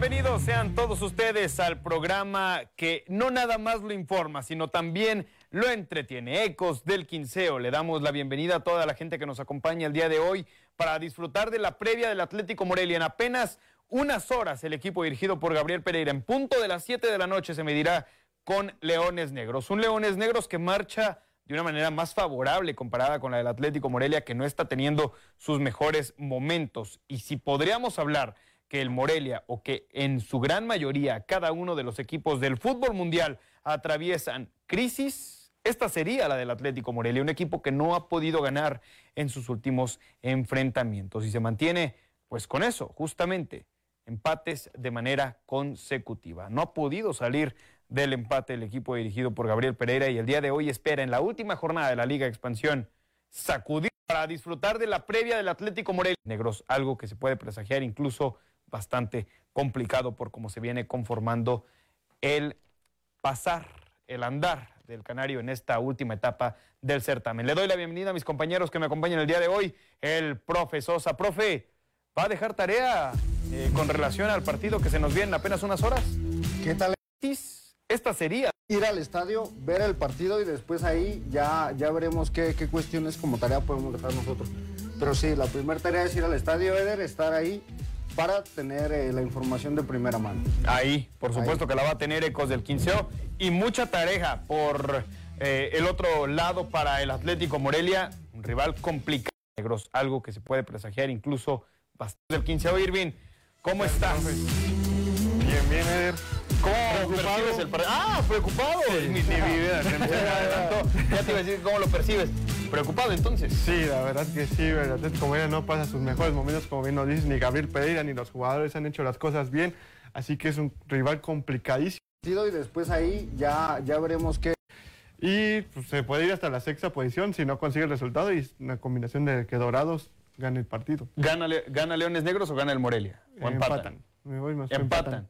Bienvenidos sean todos ustedes al programa que no nada más lo informa, sino también lo entretiene. Ecos del Quinceo. Le damos la bienvenida a toda la gente que nos acompaña el día de hoy para disfrutar de la previa del Atlético Morelia. En apenas unas horas, el equipo dirigido por Gabriel Pereira, en punto de las 7 de la noche, se medirá con Leones Negros. Un Leones Negros que marcha de una manera más favorable comparada con la del Atlético Morelia, que no está teniendo sus mejores momentos. Y si podríamos hablar que el Morelia o que en su gran mayoría cada uno de los equipos del fútbol mundial atraviesan crisis, esta sería la del Atlético Morelia, un equipo que no ha podido ganar en sus últimos enfrentamientos y se mantiene pues con eso, justamente, empates de manera consecutiva. No ha podido salir del empate el equipo dirigido por Gabriel Pereira y el día de hoy espera en la última jornada de la Liga Expansión sacudir para disfrutar de la previa del Atlético Morelia. Negros, algo que se puede presagiar incluso bastante complicado por cómo se viene conformando el pasar, el andar del Canario en esta última etapa del certamen. Le doy la bienvenida a mis compañeros que me acompañan el día de hoy, el profe Sosa. Profe, ¿va a dejar tarea eh, con relación al partido que se nos viene en apenas unas horas? ¿Qué tal? Esta sería ir al estadio, ver el partido y después ahí ya, ya veremos qué, qué cuestiones como tarea podemos dejar nosotros. Pero sí, la primera tarea es ir al estadio, Eder, estar ahí para tener eh, la información de primera mano. Ahí, por supuesto que la va a tener Ecos del Quinceo y mucha tarea por eh, el otro lado para el Atlético Morelia, un rival complicado, negros, algo que se puede presagiar incluso bastante del Quinceo. Irving, ¿cómo estás? Bien, bien, Eder. ¿Cómo percibes el partido? Ah, preocupado. Sí, mi, mi vida, ya te iba a decir cómo lo percibes. ¿Preocupado entonces? Sí, la verdad que sí, el Atlético Morelia no pasa sus mejores momentos, como bien nos dices, ni Gabriel Pereira ni los jugadores han hecho las cosas bien, así que es un rival complicadísimo. Y después ahí ya, ya veremos qué. Y pues, se puede ir hasta la sexta posición si no consigue el resultado y una combinación de que Dorados gane el partido. ¿Gana, gana Leones Negros o gana el Morelia? ¿O empatan? Me voy más empatan.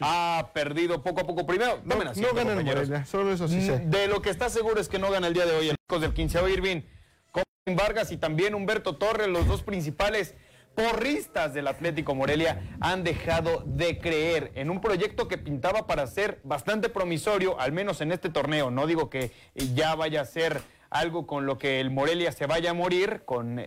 Ha perdido poco a poco. Primero, no, no, no gana el Morelia, solo eso sí sé. De lo que está seguro es que no gana el día de hoy el Ecos del 15 Irving. Con Vargas y también Humberto Torres, los dos principales porristas del Atlético Morelia, han dejado de creer en un proyecto que pintaba para ser bastante promisorio, al menos en este torneo. No digo que ya vaya a ser algo con lo que el Morelia se vaya a morir, con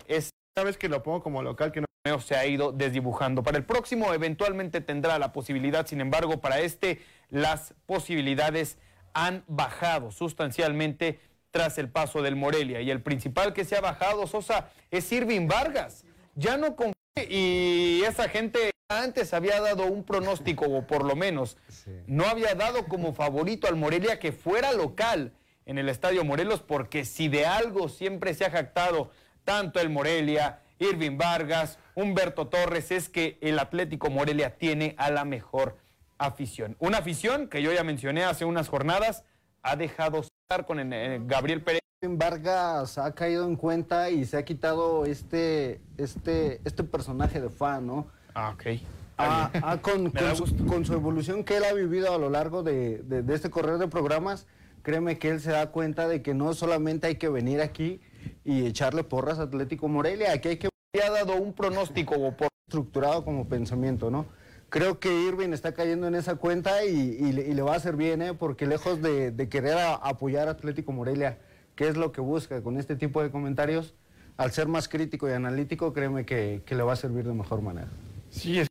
vez que lo pongo como local que no se ha ido desdibujando. Para el próximo eventualmente tendrá la posibilidad, sin embargo, para este las posibilidades han bajado sustancialmente tras el paso del Morelia. Y el principal que se ha bajado, Sosa, es Irving Vargas. Ya no confía y esa gente antes había dado un pronóstico, o por lo menos sí. no había dado como favorito al Morelia que fuera local en el Estadio Morelos, porque si de algo siempre se ha jactado tanto el Morelia, Irving Vargas, Humberto Torres, es que el Atlético Morelia tiene a la mejor afición. Una afición que yo ya mencioné hace unas jornadas, ha dejado estar con el, el Gabriel Pérez. Vargas ha caído en cuenta y se ha quitado este, este, este personaje de fan, ¿no? Ah, ok. Ah, ah, con, con, su, con, su, evolución que él ha vivido a lo largo de, de, de este correr de programas, créeme que él se da cuenta de que no solamente hay que venir aquí y echarle porras a Atlético Morelia, aquí hay que ha dado un pronóstico o por... estructurado como pensamiento, ¿no? Creo que Irving está cayendo en esa cuenta y, y, y le va a hacer bien, ¿eh? Porque lejos de, de querer a, apoyar a Atlético Morelia, que es lo que busca con este tipo de comentarios, al ser más crítico y analítico, créeme que, que le va a servir de mejor manera. Sí, es...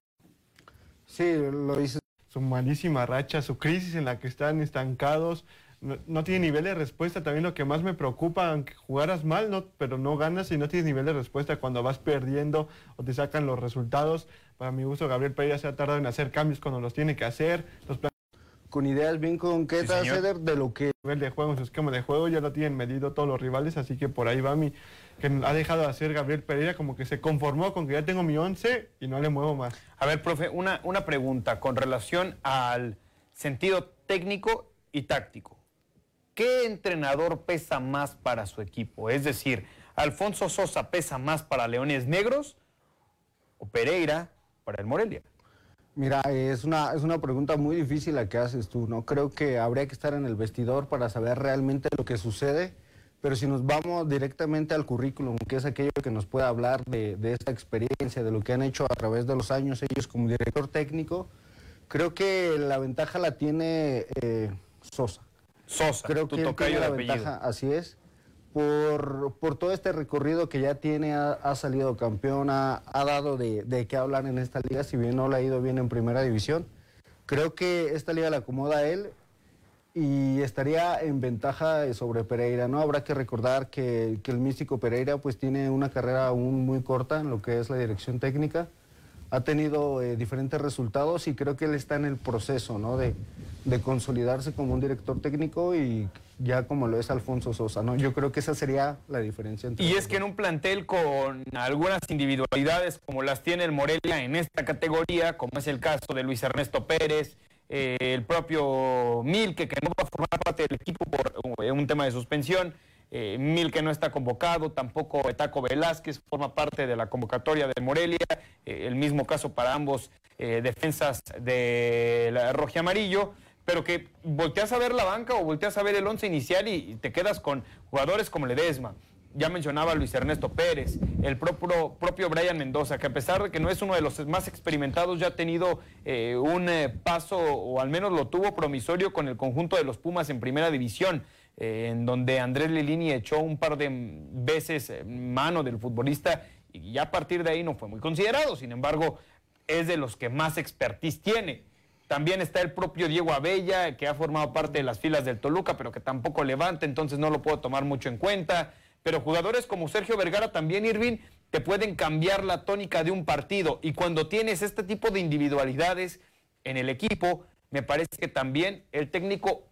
sí, lo dice. Su malísima racha, su crisis en la que están estancados, no, no, tiene nivel de respuesta. También lo que más me preocupa, aunque jugaras mal, no, pero no ganas y no tienes nivel de respuesta cuando vas perdiendo o te sacan los resultados. Para mi gusto, Gabriel Pereira se ha tardado en hacer cambios cuando los tiene que hacer. Los con ideas bien concretas, sí, Ceder, de lo que... nivel de juego, en su esquema de juego, ya lo tienen medido todos los rivales, así que por ahí va mi... que ha dejado de hacer Gabriel Pereira, como que se conformó con que ya tengo mi 11 y no le muevo más. A ver, profe, una, una pregunta con relación al sentido técnico y táctico. ¿Qué entrenador pesa más para su equipo? Es decir, ¿Alfonso Sosa pesa más para Leones Negros o Pereira para el Morelia? Mira, es una, es una pregunta muy difícil la que haces tú, ¿no? Creo que habría que estar en el vestidor para saber realmente lo que sucede, pero si nos vamos directamente al currículum, que es aquello que nos puede hablar de, de esta experiencia, de lo que han hecho a través de los años ellos como director técnico, Creo que la ventaja la tiene eh, Sosa. Sosa, Creo tu que tocayo tiene de la apellido. ventaja, así es. Por, por todo este recorrido que ya tiene, ha, ha salido campeón, ha, ha dado de, de qué hablar en esta liga, si bien no le ha ido bien en primera división. Creo que esta liga la acomoda a él y estaría en ventaja sobre Pereira, ¿no? Habrá que recordar que, que el místico Pereira pues tiene una carrera aún muy corta en lo que es la dirección técnica. Ha tenido eh, diferentes resultados y creo que él está en el proceso, ¿no? De, de consolidarse como un director técnico y ya como lo es Alfonso Sosa, ¿no? Yo creo que esa sería la diferencia entre Y es que en un plantel con algunas individualidades como las tiene el Morelia en esta categoría, como es el caso de Luis Ernesto Pérez, eh, el propio Milke, que no va a formar parte del equipo por eh, un tema de suspensión, eh, Milke no está convocado, tampoco Taco Velázquez forma parte de la convocatoria de Morelia, eh, el mismo caso para ambos eh, defensas de la Roja Amarillo pero que volteas a ver la banca o volteas a ver el once inicial y, y te quedas con jugadores como Ledesma. Ya mencionaba Luis Ernesto Pérez, el propio, propio Brian Mendoza, que a pesar de que no es uno de los más experimentados, ya ha tenido un paso, o al menos lo tuvo promisorio con el conjunto de los Pumas en primera división, eh, en donde Andrés Lilini echó un par de veces eh, mano del futbolista y ya a partir de ahí no fue muy considerado. Sin embargo, es de los que más expertise tiene. También está el propio Diego Abella, que ha formado parte de las filas del Toluca, pero que tampoco levanta, entonces no lo puedo tomar mucho en cuenta. Pero jugadores como Sergio Vergara también, Irving, te pueden cambiar la tónica de un partido. Y cuando tienes este tipo de individualidades en el equipo, me parece que también el técnico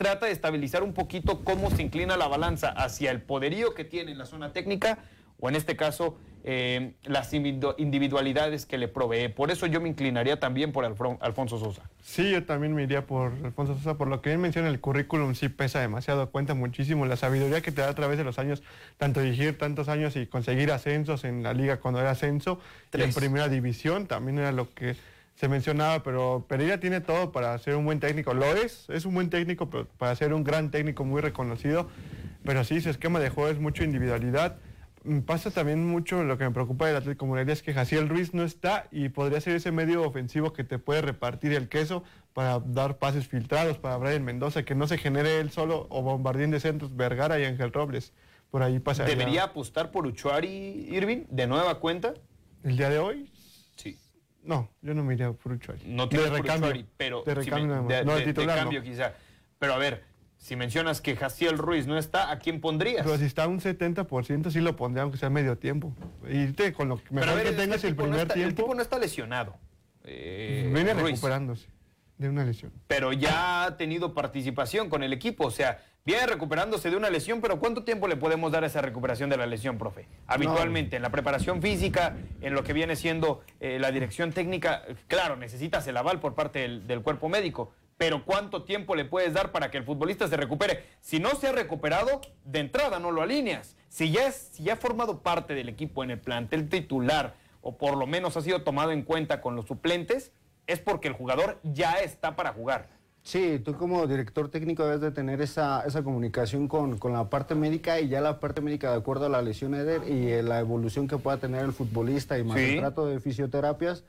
trata de estabilizar un poquito cómo se inclina la balanza hacia el poderío que tiene en la zona técnica o en este caso eh, las individu- individualidades que le provee. Por eso yo me inclinaría también por Alfonso Sosa. Sí, yo también me iría por Alfonso Sosa, por lo que él menciona, el currículum sí pesa demasiado, cuenta muchísimo la sabiduría que te da a través de los años, tanto dirigir tantos años y conseguir ascensos en la liga cuando era ascenso, y en primera división también era lo que se mencionaba, pero Pereira tiene todo para ser un buen técnico, lo es, es un buen técnico, pero para ser un gran técnico muy reconocido, pero sí, su esquema de juego es mucha individualidad. Mm, Pasa también mucho lo que me preocupa del Atlético Morelia es que Jaciel Ruiz no está y podría ser ese medio ofensivo que te puede repartir el queso para dar pases filtrados para Brian Mendoza, que no se genere él solo o bombardín de centros Vergara y Ángel Robles. Por ahí pasa. ¿Debería apostar por Uchuari, Irving, de nueva cuenta? ¿El día de hoy? No, yo no me iría por Uchuari. No tiene de recambio. Uchuari, pero de si recambio me- de, no, de de- de titular no. cambio quizá. Pero a ver, si mencionas que Jaciel Ruiz no está, ¿a quién pondrías? Pero si está un 70% sí lo pondría aunque sea medio tiempo. Irte con lo que mejor ver, que este tengas el no primer está- El tiempo. tipo no está lesionado. eh, viene Ruiz. recuperándose de una lesión. pero ya ha tenido participación con el equipo. O sea, viene recuperándose de una lesión, pero ¿cuánto tiempo le podemos dar a esa recuperación de la lesión, profe? Habitualmente, en la preparación física, en lo que viene siendo eh, la dirección técnica, claro, necesitas el aval por parte del, del cuerpo médico. Pero ¿cuánto tiempo le puedes dar para que el futbolista se recupere? Si no se ha recuperado, de entrada no lo alineas. Si ya, es, si ya ha formado parte del equipo en el plantel titular, o por lo menos ha sido tomado en cuenta con los suplentes, es porque el jugador ya está para jugar. Sí, tú como director técnico debes de tener esa, esa comunicación con, con la parte médica y ya la parte médica de acuerdo a la lesión Eder y eh, la evolución que pueda tener el futbolista y más Sí. el trato de fisioterapias,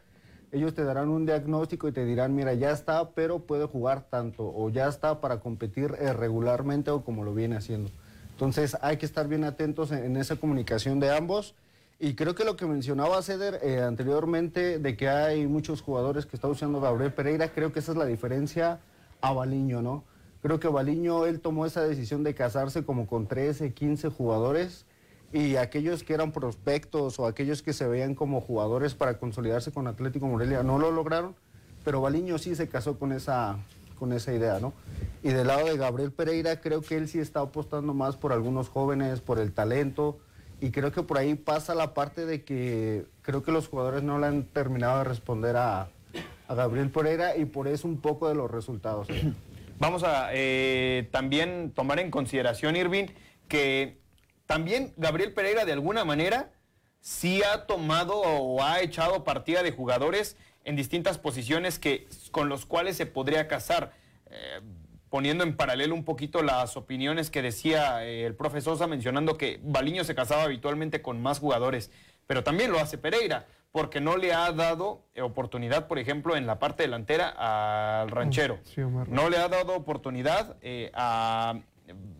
ellos te darán un diagnóstico y te dirán, mira, ya está, pero puede jugar tanto o ya está para competir eh, regularmente o como lo viene haciendo. Entonces hay que estar bien atentos en, en esa comunicación de ambos. Y creo que lo que mencionaba Ceder eh, anteriormente, de que hay muchos jugadores que está usando Gabriel Pereira, creo que esa es la diferencia a Baliño, ¿no? Creo que Baliño, él tomó esa decisión de casarse como con 13, 15 jugadores y aquellos que eran prospectos o aquellos que se veían como jugadores para consolidarse con Atlético Morelia no lo lograron, pero Baliño sí se casó con esa, con esa idea, ¿no? Y del lado de Gabriel Pereira, creo que él sí está apostando más por algunos jóvenes, por el talento, y creo que por ahí pasa la parte de que creo que los jugadores no le han terminado de responder a, a Gabriel Pereira y por eso un poco de los resultados. Vamos a eh, también tomar en consideración, Irving, que también Gabriel Pereira de alguna manera sí ha tomado o ha echado partida de jugadores en distintas posiciones que, con los cuales se podría casar. Eh, poniendo en paralelo un poquito las opiniones que decía eh, el profe Sosa mencionando que Baliño se casaba habitualmente con más jugadores, pero también lo hace Pereira. Porque no le ha dado oportunidad, por ejemplo, en la parte delantera al ranchero. no le ha dado oportunidad eh, a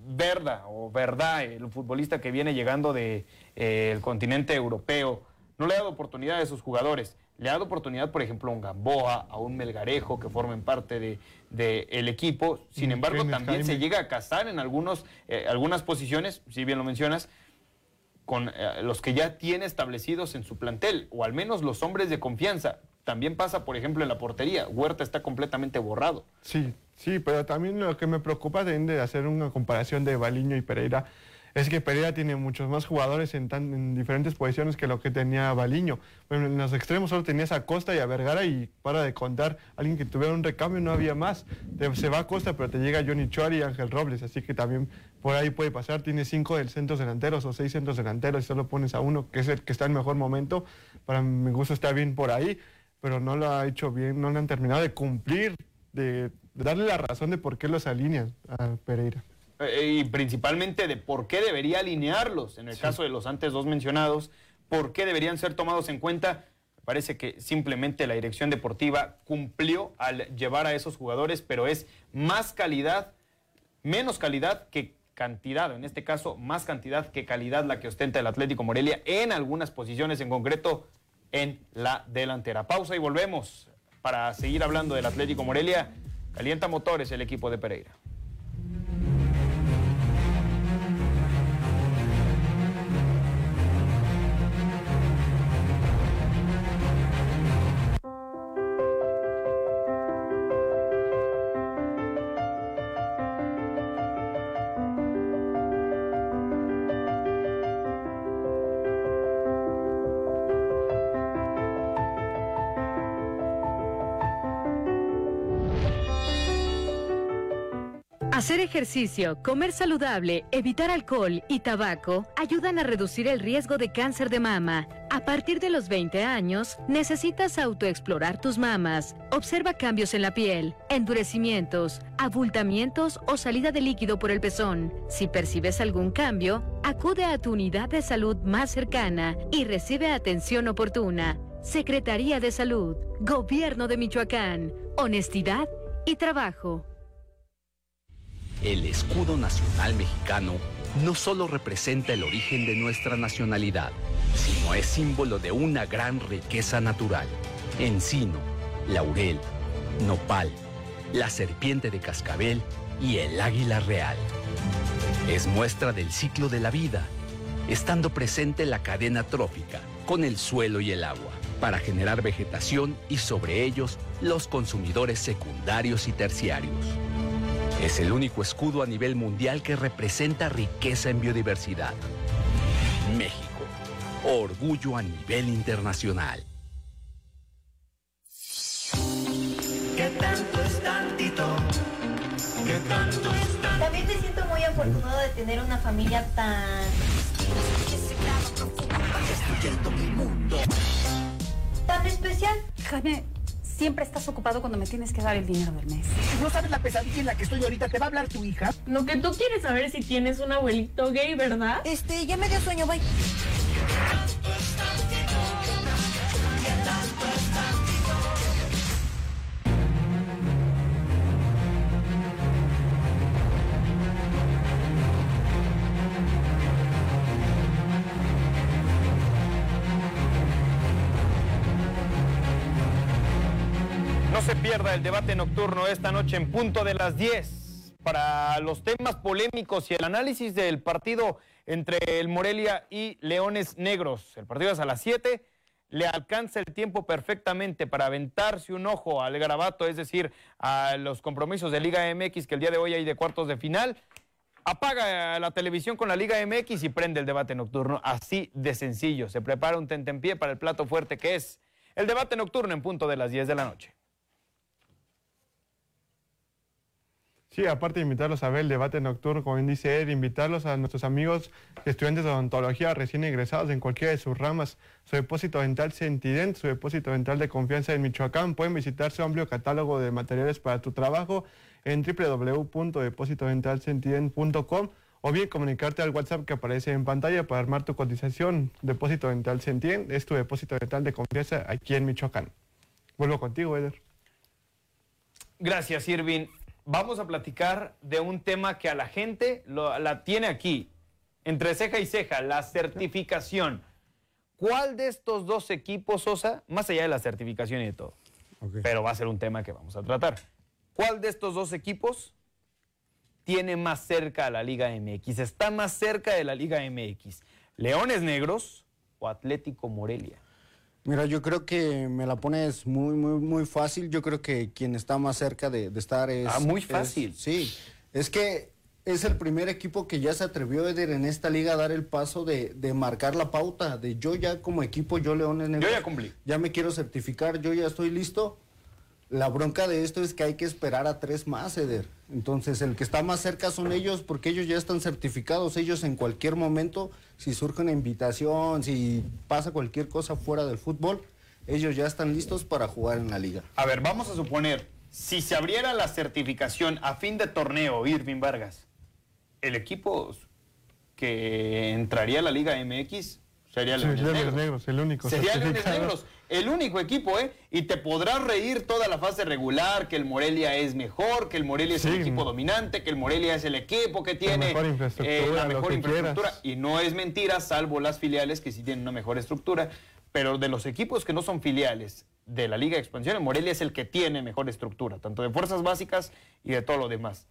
Verda o Verdad, el futbolista que viene llegando del de, eh, continente europeo. No le ha dado oportunidad a esos jugadores. Le ha dado oportunidad, por ejemplo, a un Gamboa, a un Melgarejo, que formen parte del de, el equipo. Sin mm, embargo, también se llega a casar en algunos, eh, algunas posiciones, si bien lo mencionas, con eh, los que ya tiene establecidos en su plantel, o al menos los hombres de confianza. También pasa, por ejemplo, en la portería. Huerta está completamente borrado. Sí, sí, pero también lo que me preocupa de hacer una comparación de Baliño y Pereira es que Pereira tiene muchos más jugadores en, diferentes posiciones que lo que tenía Baliño. Bueno, en los extremos solo tenías a Costa y a Vergara y para de contar, alguien que tuviera un recambio no había más. se va a Costa, pero te llega Johnny Chuari y Ángel Robles, así que también por ahí puede pasar. Tiene cinco del centros delanteros o seis centros delanteros y solo pones a uno, que es el que está en mejor momento. Para mi gusto está bien por ahí, pero no lo ha hecho bien, no le han terminado de cumplir, de, darle la razón de por qué los alinean a Pereira. Eh, y principalmente de por qué debería alinearlos, en el caso de los antes dos mencionados, por qué deberían ser tomados en cuenta. Parece que simplemente la dirección deportiva cumplió al llevar a esos jugadores, pero es más calidad, menos calidad que cantidad, en este caso más cantidad que calidad la que ostenta el Atlético Morelia en algunas posiciones, en concreto en la delantera. Pausa y volvemos para seguir hablando del Atlético Morelia. Calienta motores el equipo de Pereira. Ejercicio, comer saludable, evitar alcohol y tabaco ayudan a reducir el riesgo de cáncer de mama. A partir de los 20 años, necesitas autoexplorar tus mamas. Observa cambios en la piel, endurecimientos, abultamientos o salida de líquido por el pezón. Si percibes algún cambio, acude a tu unidad de salud más cercana y recibe atención oportuna. Secretaría de Salud, Gobierno de Michoacán, Honestidad y Trabajo. El escudo nacional mexicano no solo representa el origen de nuestra nacionalidad, sino es símbolo de una gran riqueza natural. Encino, laurel, nopal, la serpiente de cascabel y el águila real. Es muestra del ciclo de la vida, estando presente la cadena trófica con el suelo y el agua, para generar vegetación y sobre ellos los consumidores secundarios y terciarios. Es el único escudo a nivel mundial que representa riqueza en biodiversidad. México, orgullo a nivel internacional. ¿Qué tanto es tantito? ¿Qué tanto es tantito? También me siento muy afortunado de tener una familia tan... Tan especial. Jaime, Siempre estás ocupado cuando me tienes que dar el dinero del mes. ¿No sabes la pesadilla en la que estoy ahorita? ¿Te va a hablar tu hija? Lo que tú quieres saber es si tienes un abuelito gay, ¿verdad? Este, ya me dio sueño, bye. El debate nocturno esta noche en punto de las 10 para los temas polémicos y el análisis del partido entre el Morelia y Leones Negros. El partido es a las 7. Le alcanza el tiempo perfectamente para aventarse un ojo al garabato, es decir, a los compromisos de Liga MX que el día de hoy hay de cuartos de final. Apaga la televisión con la Liga MX y prende el debate nocturno. Así de sencillo. Se prepara un tentempié para el plato fuerte que es el debate nocturno en punto de las 10 de la noche. Sí, aparte de invitarlos a ver el debate nocturno, como bien dice él, invitarlos a nuestros amigos estudiantes de odontología recién egresados en cualquiera de sus ramas. Su depósito dental Sentident, su depósito dental de confianza en Michoacán. Pueden visitar su amplio catálogo de materiales para tu trabajo en www.depositodentalsentident.com o bien comunicarte al WhatsApp que aparece en pantalla para armar tu cotización. Depósito Dental Centien es tu depósito dental de confianza aquí en Michoacán. Vuelvo contigo, Eder. Gracias, Irving. Vamos a platicar de un tema que a la gente lo- la tiene aquí, entre ceja y ceja, la certificación. ¿Cuál de estos dos equipos, Sosa, más allá de la certificación y de todo, pero va a ser un tema que vamos a tratar, ¿cuál de estos dos equipos tiene más cerca a la Liga MX? ¿Está más cerca de la Liga MX? ¿Leones Negros o Atlético Morelia? Mira, yo creo que me la pones muy, muy, muy fácil. Yo creo que quien está más cerca de, de estar es... Ah, muy es- fácil. sí, es que es el primer equipo que ya se atrevió, Eder, en esta liga a dar el paso de, de marcar la pauta, de yo ya como equipo, yo Leones Negros... Yo ya cumplí. Ya me quiero certificar, yo ya estoy listo. La bronca de esto es que hay que esperar a tres más, Eder. Entonces, el que está más cerca son ellos porque ellos ya están certificados. Ellos en cualquier momento, si surge una invitación, si pasa cualquier cosa fuera del fútbol, ellos ya están listos para jugar en la liga. A ver, vamos a suponer, si se abriera la certificación a fin de torneo, Irving Vargas, el equipo que entraría a la Liga MX sería Leones Negros. Negros, el único. Negros, el único equipo, ¿eh? Y te podrás reír toda la fase regular, que el Morelia es mejor, que el Morelia es el equipo dominante, que el Morelia es el equipo que tiene mejor infraestructura, eh, la mejor infraestructura. Y no es mentira, salvo las filiales que sí tienen una mejor estructura. Pero de los equipos que no son filiales de la Liga de Expansión, el Morelia es el que tiene mejor estructura, tanto de fuerzas básicas y de todo lo demás.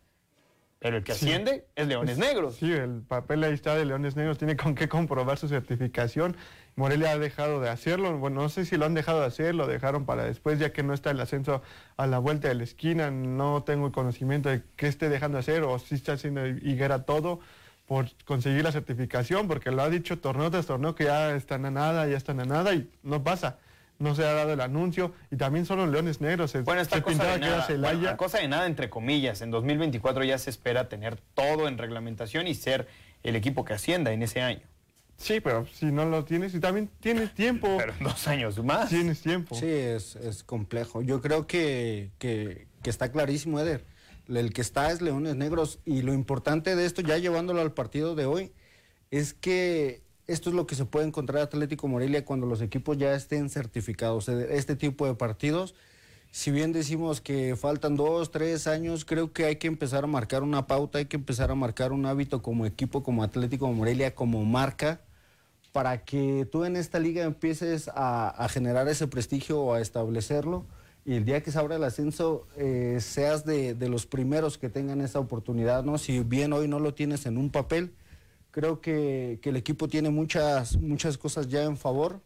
Pero el que Sí. asciende es Leones Negros. Sí, el papel ahí está de Leones Negros, tiene con qué comprobar su certificación. Morelia ha dejado de hacerlo, bueno, no sé si lo han dejado de hacer, lo dejaron para después, ya que no está el ascenso a la vuelta de la esquina, no tengo el conocimiento de qué esté dejando de hacer o si está haciendo higuera todo por conseguir la certificación, porque lo ha dicho torneo tras torneo que ya están a nada, ya están a nada y no pasa. No se ha dado el anuncio y también son los Leones Negros. Se, Bueno, esta se cosa pintaba de que era nada, Celaya. bueno, cosa de nada entre comillas. En 2024 ya se espera tener todo en reglamentación y ser el equipo que ascienda en ese año. Sí, pero si no lo tienes y también tienes tiempo. Pero en dos años más. Tienes tiempo. Sí, es, es complejo. Yo creo que, que- que está clarísimo, Eder. El que está es Leones Negros. Y lo importante de esto, ya llevándolo al partido de hoy, es que esto es lo que se puede encontrar Atlético Morelia cuando los equipos ya estén certificados. Este tipo de partidos, si bien decimos que faltan dos, tres años, creo que hay que empezar a marcar una pauta, hay que empezar a marcar un hábito como equipo, como Atlético Morelia, como marca para que tú en esta liga empieces a, a generar ese prestigio o a establecerlo y el día que se abra el ascenso eh, seas de, de los primeros que tengan esa oportunidad, ¿no? Si bien hoy no lo tienes en un papel, creo que, que el equipo tiene muchas, muchas cosas ya en favor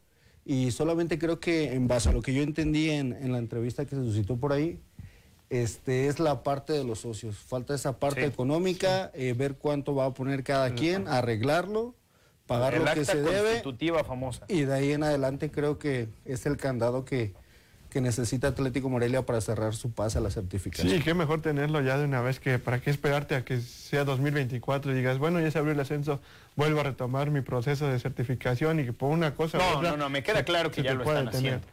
y solamente creo que en base a lo que yo entendí en, en la entrevista que se suscitó por ahí, este, es la parte de los socios. Falta esa parte Sí, económica, eh, ver cuánto va a poner cada quien, arreglarlo, pagar el lo que se debe. famosa. Y de ahí en adelante creo que es el candado que, que necesita Atlético Morelia para cerrar su pase a la certificación. Sí, qué mejor tenerlo ya de una vez que para qué esperarte a que sea 2024 y digas, bueno, ya se abrió el ascenso, vuelvo a retomar mi proceso de certificación y que por una cosa No, otra no, no, me queda claro que ya lo están haciendo.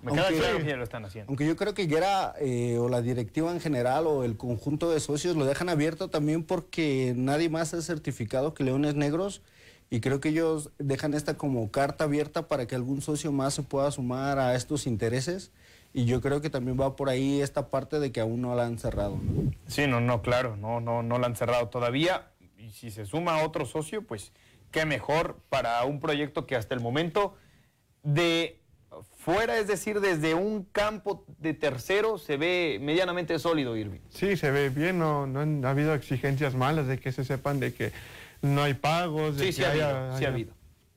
Me queda claro que ya lo están haciendo. Aunque yo creo que Yera eh, o la directiva en general o el conjunto de socios lo dejan abierto también porque nadie más ha certificado que Leones Negros y creo que ellos dejan esta como carta abierta para que algún socio más se pueda sumar a estos intereses y yo creo que también va por ahí esta parte de que aún no la han cerrado. ¿no? Sí, no, no, claro, no, no, no la han cerrado todavía. Y si se suma otro socio, pues qué mejor para un proyecto que hasta el momento de fuera, es decir, desde un campo de tercero se ve medianamente sólido, Irving. Sí, se ve bien, no, no han ha habido exigencias malas de que se sepan de que no hay pagos, de Sí, que sí ha haya- habido, sí ha habido.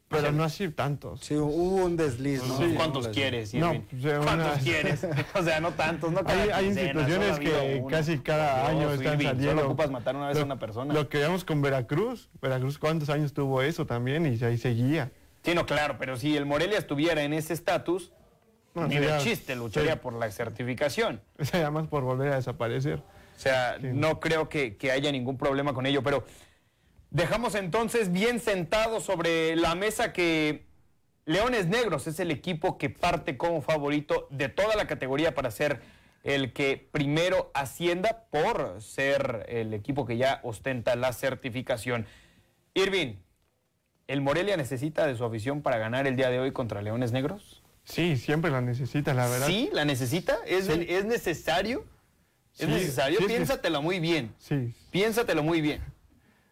Pero no así tantos. Sí, hubo un desliz, ¿no? Sí. ¿Cuántos quieres, No, pues, ¿Cuántos quieres? O sea, no tantos, no cada Hay, hay quincena, instituciones que uno. casi cada año están Irving, saliendo. Solo ocupas matar una vez Lo- a una persona. Lo que veamos con Veracruz, Veracruz cuántos años tuvo eso también y ahí seguía. Sí, no, claro, pero si el Morelia estuviera en ese estatus, No, ni de chiste lucharía sí. por la certificación. Sería más por volver a desaparecer. O sea, no creo que, que haya ningún problema con ello, pero dejamos entonces bien sentado sobre la mesa que Leones Negros es el equipo que parte como favorito de toda la categoría para ser el que primero ascienda por ser el equipo que ya ostenta la certificación. Irving, ¿el Morelia necesita de su afición para ganar el día de hoy contra Leones Negros? Sí, siempre la necesita, la verdad. ¿Sí? ¿La necesita? ¿Es, Sí. ¿es necesario? ¿Es Sí, necesario? sí. Piénsatelo muy bien. Sí. Piénsatelo muy bien.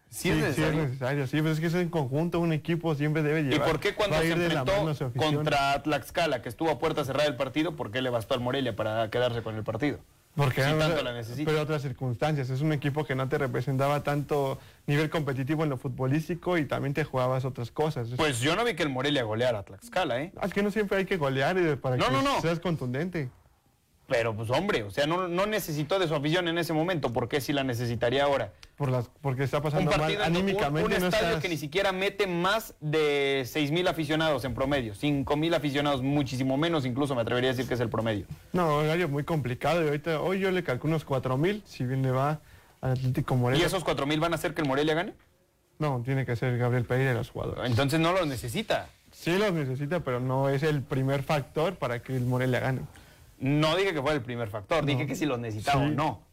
¿Sí, es necesario? necesario, sí, pero es que es en conjunto, un equipo siempre debe ¿Y llevar. por qué cuando se enfrentó contra Tlaxcala, que estuvo a puerta cerrada el partido, por qué le bastó al Morelia para quedarse con el partido? Porque tanto la necesita. pero otras circunstancias. Es un equipo que no te representaba tanto nivel competitivo en lo futbolístico y también te jugabas otras cosas. Es- Pues yo no vi que el Morelia goleara a Tlaxcala, ¿eh? es que no siempre hay que golear eh, para No, que no, no. seas contundente. Pero pues hombre, o sea, no, no necesitó de su afición en ese momento, ¿por qué si la necesitaría ahora? Por las, porque está pasando mal partido, un, anímicamente. un no estadio estás- que ni siquiera mete más de 6 mil aficionados en promedio, 5 mil aficionados, muchísimo menos, incluso me atrevería a decir que es el promedio. No, horario muy complicado y ahorita, hoy yo le calculo unos 4 mil, si bien le va al Atlético ¿Y Morelia. esos 4 mil van a hacer que el Morelia gane? No, tiene que ser Gabriel Pereira los jugadores. Entonces no lo necesita. Sí los necesita, pero no es el primer factor para que el Morelia gane. No dije que fuera el primer factor, dije que si lo necesitaba o no.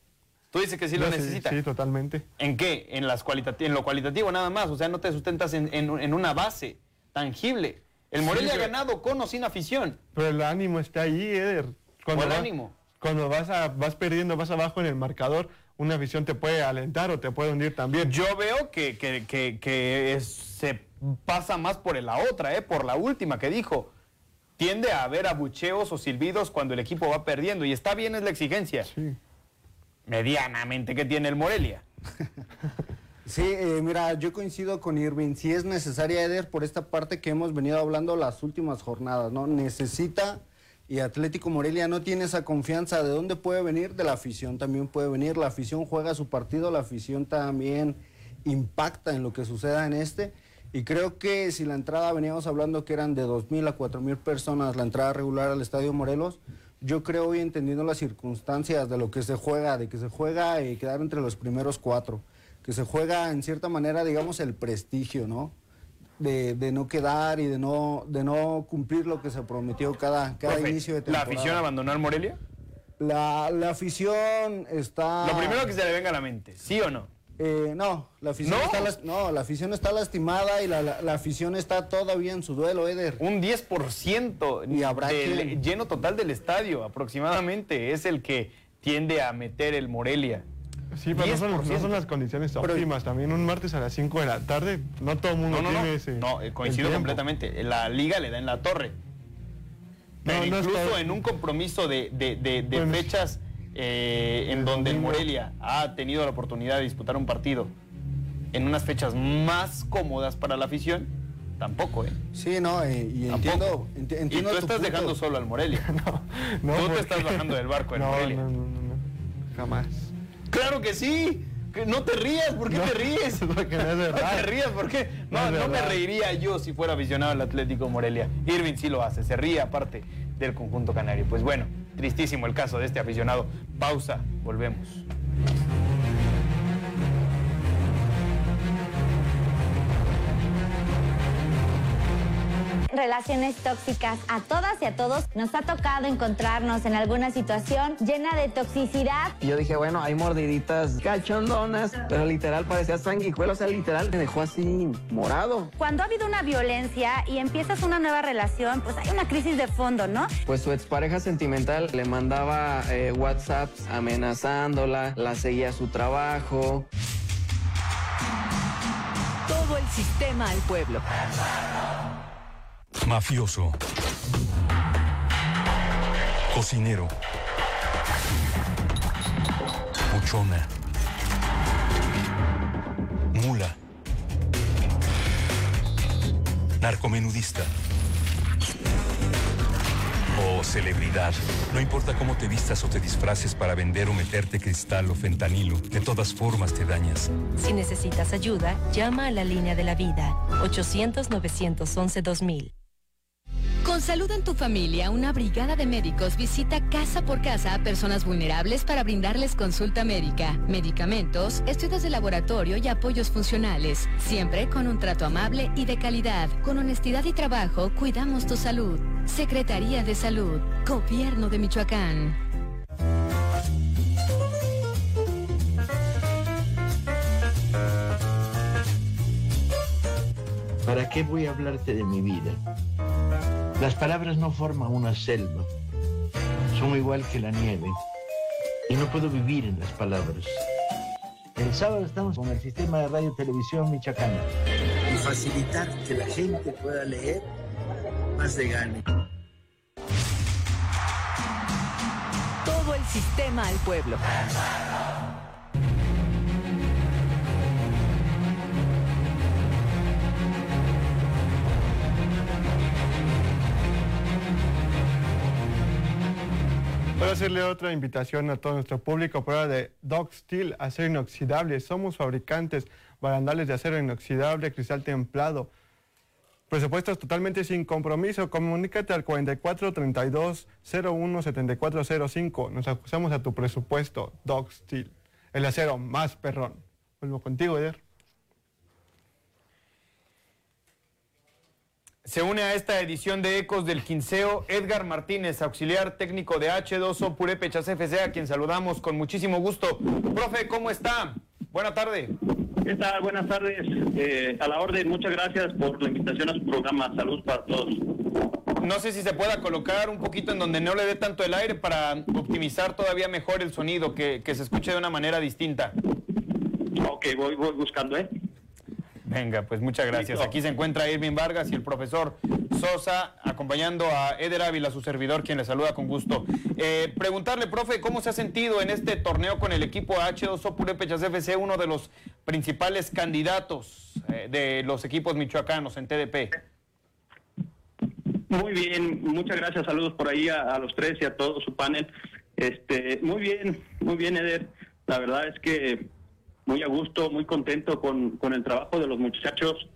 Tú dices que sí lo necesita. Sí, totalmente. ¿En qué? En, las en lo cualitativo nada más. O sea, no te sustentas en, en- en una base tangible. El Morelia Sí, ha ganado con o sin afición. Pero el ánimo está ahí, Eder. ¿Cuál va- ánimo? Cuando vas, a, vas perdiendo, vas abajo en el marcador, una visión te puede alentar o te puede hundir también. Yo veo que, que- que- que es- se pasa más por la otra, ¿eh? por la última que dijo. Tiende a haber abucheos o silbidos cuando el equipo va perdiendo. Y está bien, es la exigencia. Sí. Medianamente que tiene el Morelia. Sí, eh, mira, yo coincido con Irving. Si es necesaria, Eder, por esta parte que hemos venido hablando las últimas jornadas, ¿no? Necesita y Atlético Morelia no tiene esa confianza. ¿De dónde puede venir? De la afición también puede venir. La afición juega su partido, la afición también impacta en lo que suceda en este. Y creo que si la entrada, veníamos hablando que eran de 2.000 a 4.000 personas, la entrada regular al Estadio Morelos, yo creo hoy entendiendo las circunstancias de lo que se juega, de que se juega y quedar entre los primeros cuatro, que se juega en cierta manera, digamos, el prestigio, ¿no? De, de no quedar y de no, de no cumplir lo que se prometió cada, cada Profe, inicio de ¿La temporada. afición abandonó al Morelia? La, la afición está... Lo primero que se le venga a la mente, ¿sí o no? Eh, no, la afición ¿No? está las- no, la afición está lastimada y la, la- la afición está todavía en su duelo, Eder. Un 10% Y habrá del quien- lleno total del estadio aproximadamente es el que tiende a meter el Morelia. Sí, pero no son, no 10%. son las condiciones Pero- óptimas. También un martes a las 5 de la tarde, no todo el mundo No, no, no. tiene ese. No, eh, coincido completamente. La liga le da en la torre. Pero incluso está- en un compromiso de, de- de- de Bueno, fechas eh, en donde el. Morelia ha tenido la oportunidad de disputar un partido en unas fechas más cómodas para la afición, tampoco, ¿eh? Sí, no, eh, y entiendo, enti- y tú estás punto. dejando solo al Morelia. No, Tú te estás bajando del barco en no, Morelia. No, no, no, no, jamás. Claro que sí. Que no te rías, ¿por qué No, te ríes? porque no es No te rías, ¿por qué? No No, no me reiría yo si fuera aficionado al Atlético Morelia. Irving sí lo hace, se ríe aparte del conjunto canario. Pues bueno, tristísimo el caso de este aficionado. Pausa, volvemos. Relaciones tóxicas. A todas y a todos nos ha tocado encontrarnos en alguna situación llena de toxicidad. Y yo dije, bueno, hay mordiditas cachondonas, pero literal parecía sanguijuelo, o sea, literal me dejó así morado. Cuando ha habido una violencia y empiezas una nueva relación, pues hay una crisis de fondo, ¿no? Pues su expareja sentimental le mandaba eh, WhatsApps amenazándola, la seguía a su trabajo. Todo el sistema al pueblo. Mafioso. Cocinero. Buchona. Mula. Narcomenudista. O celebridad. No importa cómo te vistas o te disfraces para vender o meterte cristal o fentanilo, de todas formas te dañas. Si necesitas ayuda, llama a la línea de la vida 800-911-2000. Con salud en tu familia, una brigada de médicos visita casa por casa a personas vulnerables para brindarles consulta médica, medicamentos, estudios de laboratorio y apoyos funcionales, siempre con un trato amable y de calidad. Con honestidad y trabajo, cuidamos tu salud. Secretaría de Salud, Gobierno de Michoacán. ¿Para qué voy a hablarte de mi vida? Las palabras no forman una selva. Son igual que la nieve. Y no puedo vivir en las palabras. El sábado estamos con el sistema de radio televisión michoacana. Y facilitar que la gente pueda leer más de gane. Todo el sistema al pueblo. Quiero hacerle otra invitación a todo nuestro público, prueba de Dog Steel, acero inoxidable. Somos fabricantes barandales de acero inoxidable, cristal templado. Presupuestos totalmente sin compromiso. Comunícate al 4432 01 7405. Nos acusamos a tu presupuesto, Dog Steel. El acero más perrón. Vuelvo contigo, Eder. Se une a esta edición de Ecos del Quinceo Edgar Martínez, auxiliar técnico de H2O Purépechas FC, a quien saludamos con muchísimo gusto. Profe, ¿cómo está? Buena tarde. ¿Qué tal? Buenas tardes. Eh, a la orden, muchas gracias por la invitación a su programa. Salud para todos. No sé si se pueda colocar un poquito en donde no le dé tanto el aire para optimizar todavía mejor el sonido, que, que se escuche de una manera distinta. Ok, voy, voy buscando, ¿eh? Venga, pues muchas gracias. Aquí se encuentra Irving Vargas y el profesor Sosa acompañando a Eder Ávila, su servidor, quien le saluda con gusto. Eh, preguntarle, profe, ¿cómo se ha sentido en este torneo con el equipo H2O Purépechas FC, uno de los principales candidatos eh, de los equipos michoacanos en TDP? Muy bien, muchas gracias. Saludos por ahí a, a los tres y a todo su panel. Este, muy bien, muy bien, Eder. La verdad es que muy a gusto, muy contento con, con el trabajo de los muchachos.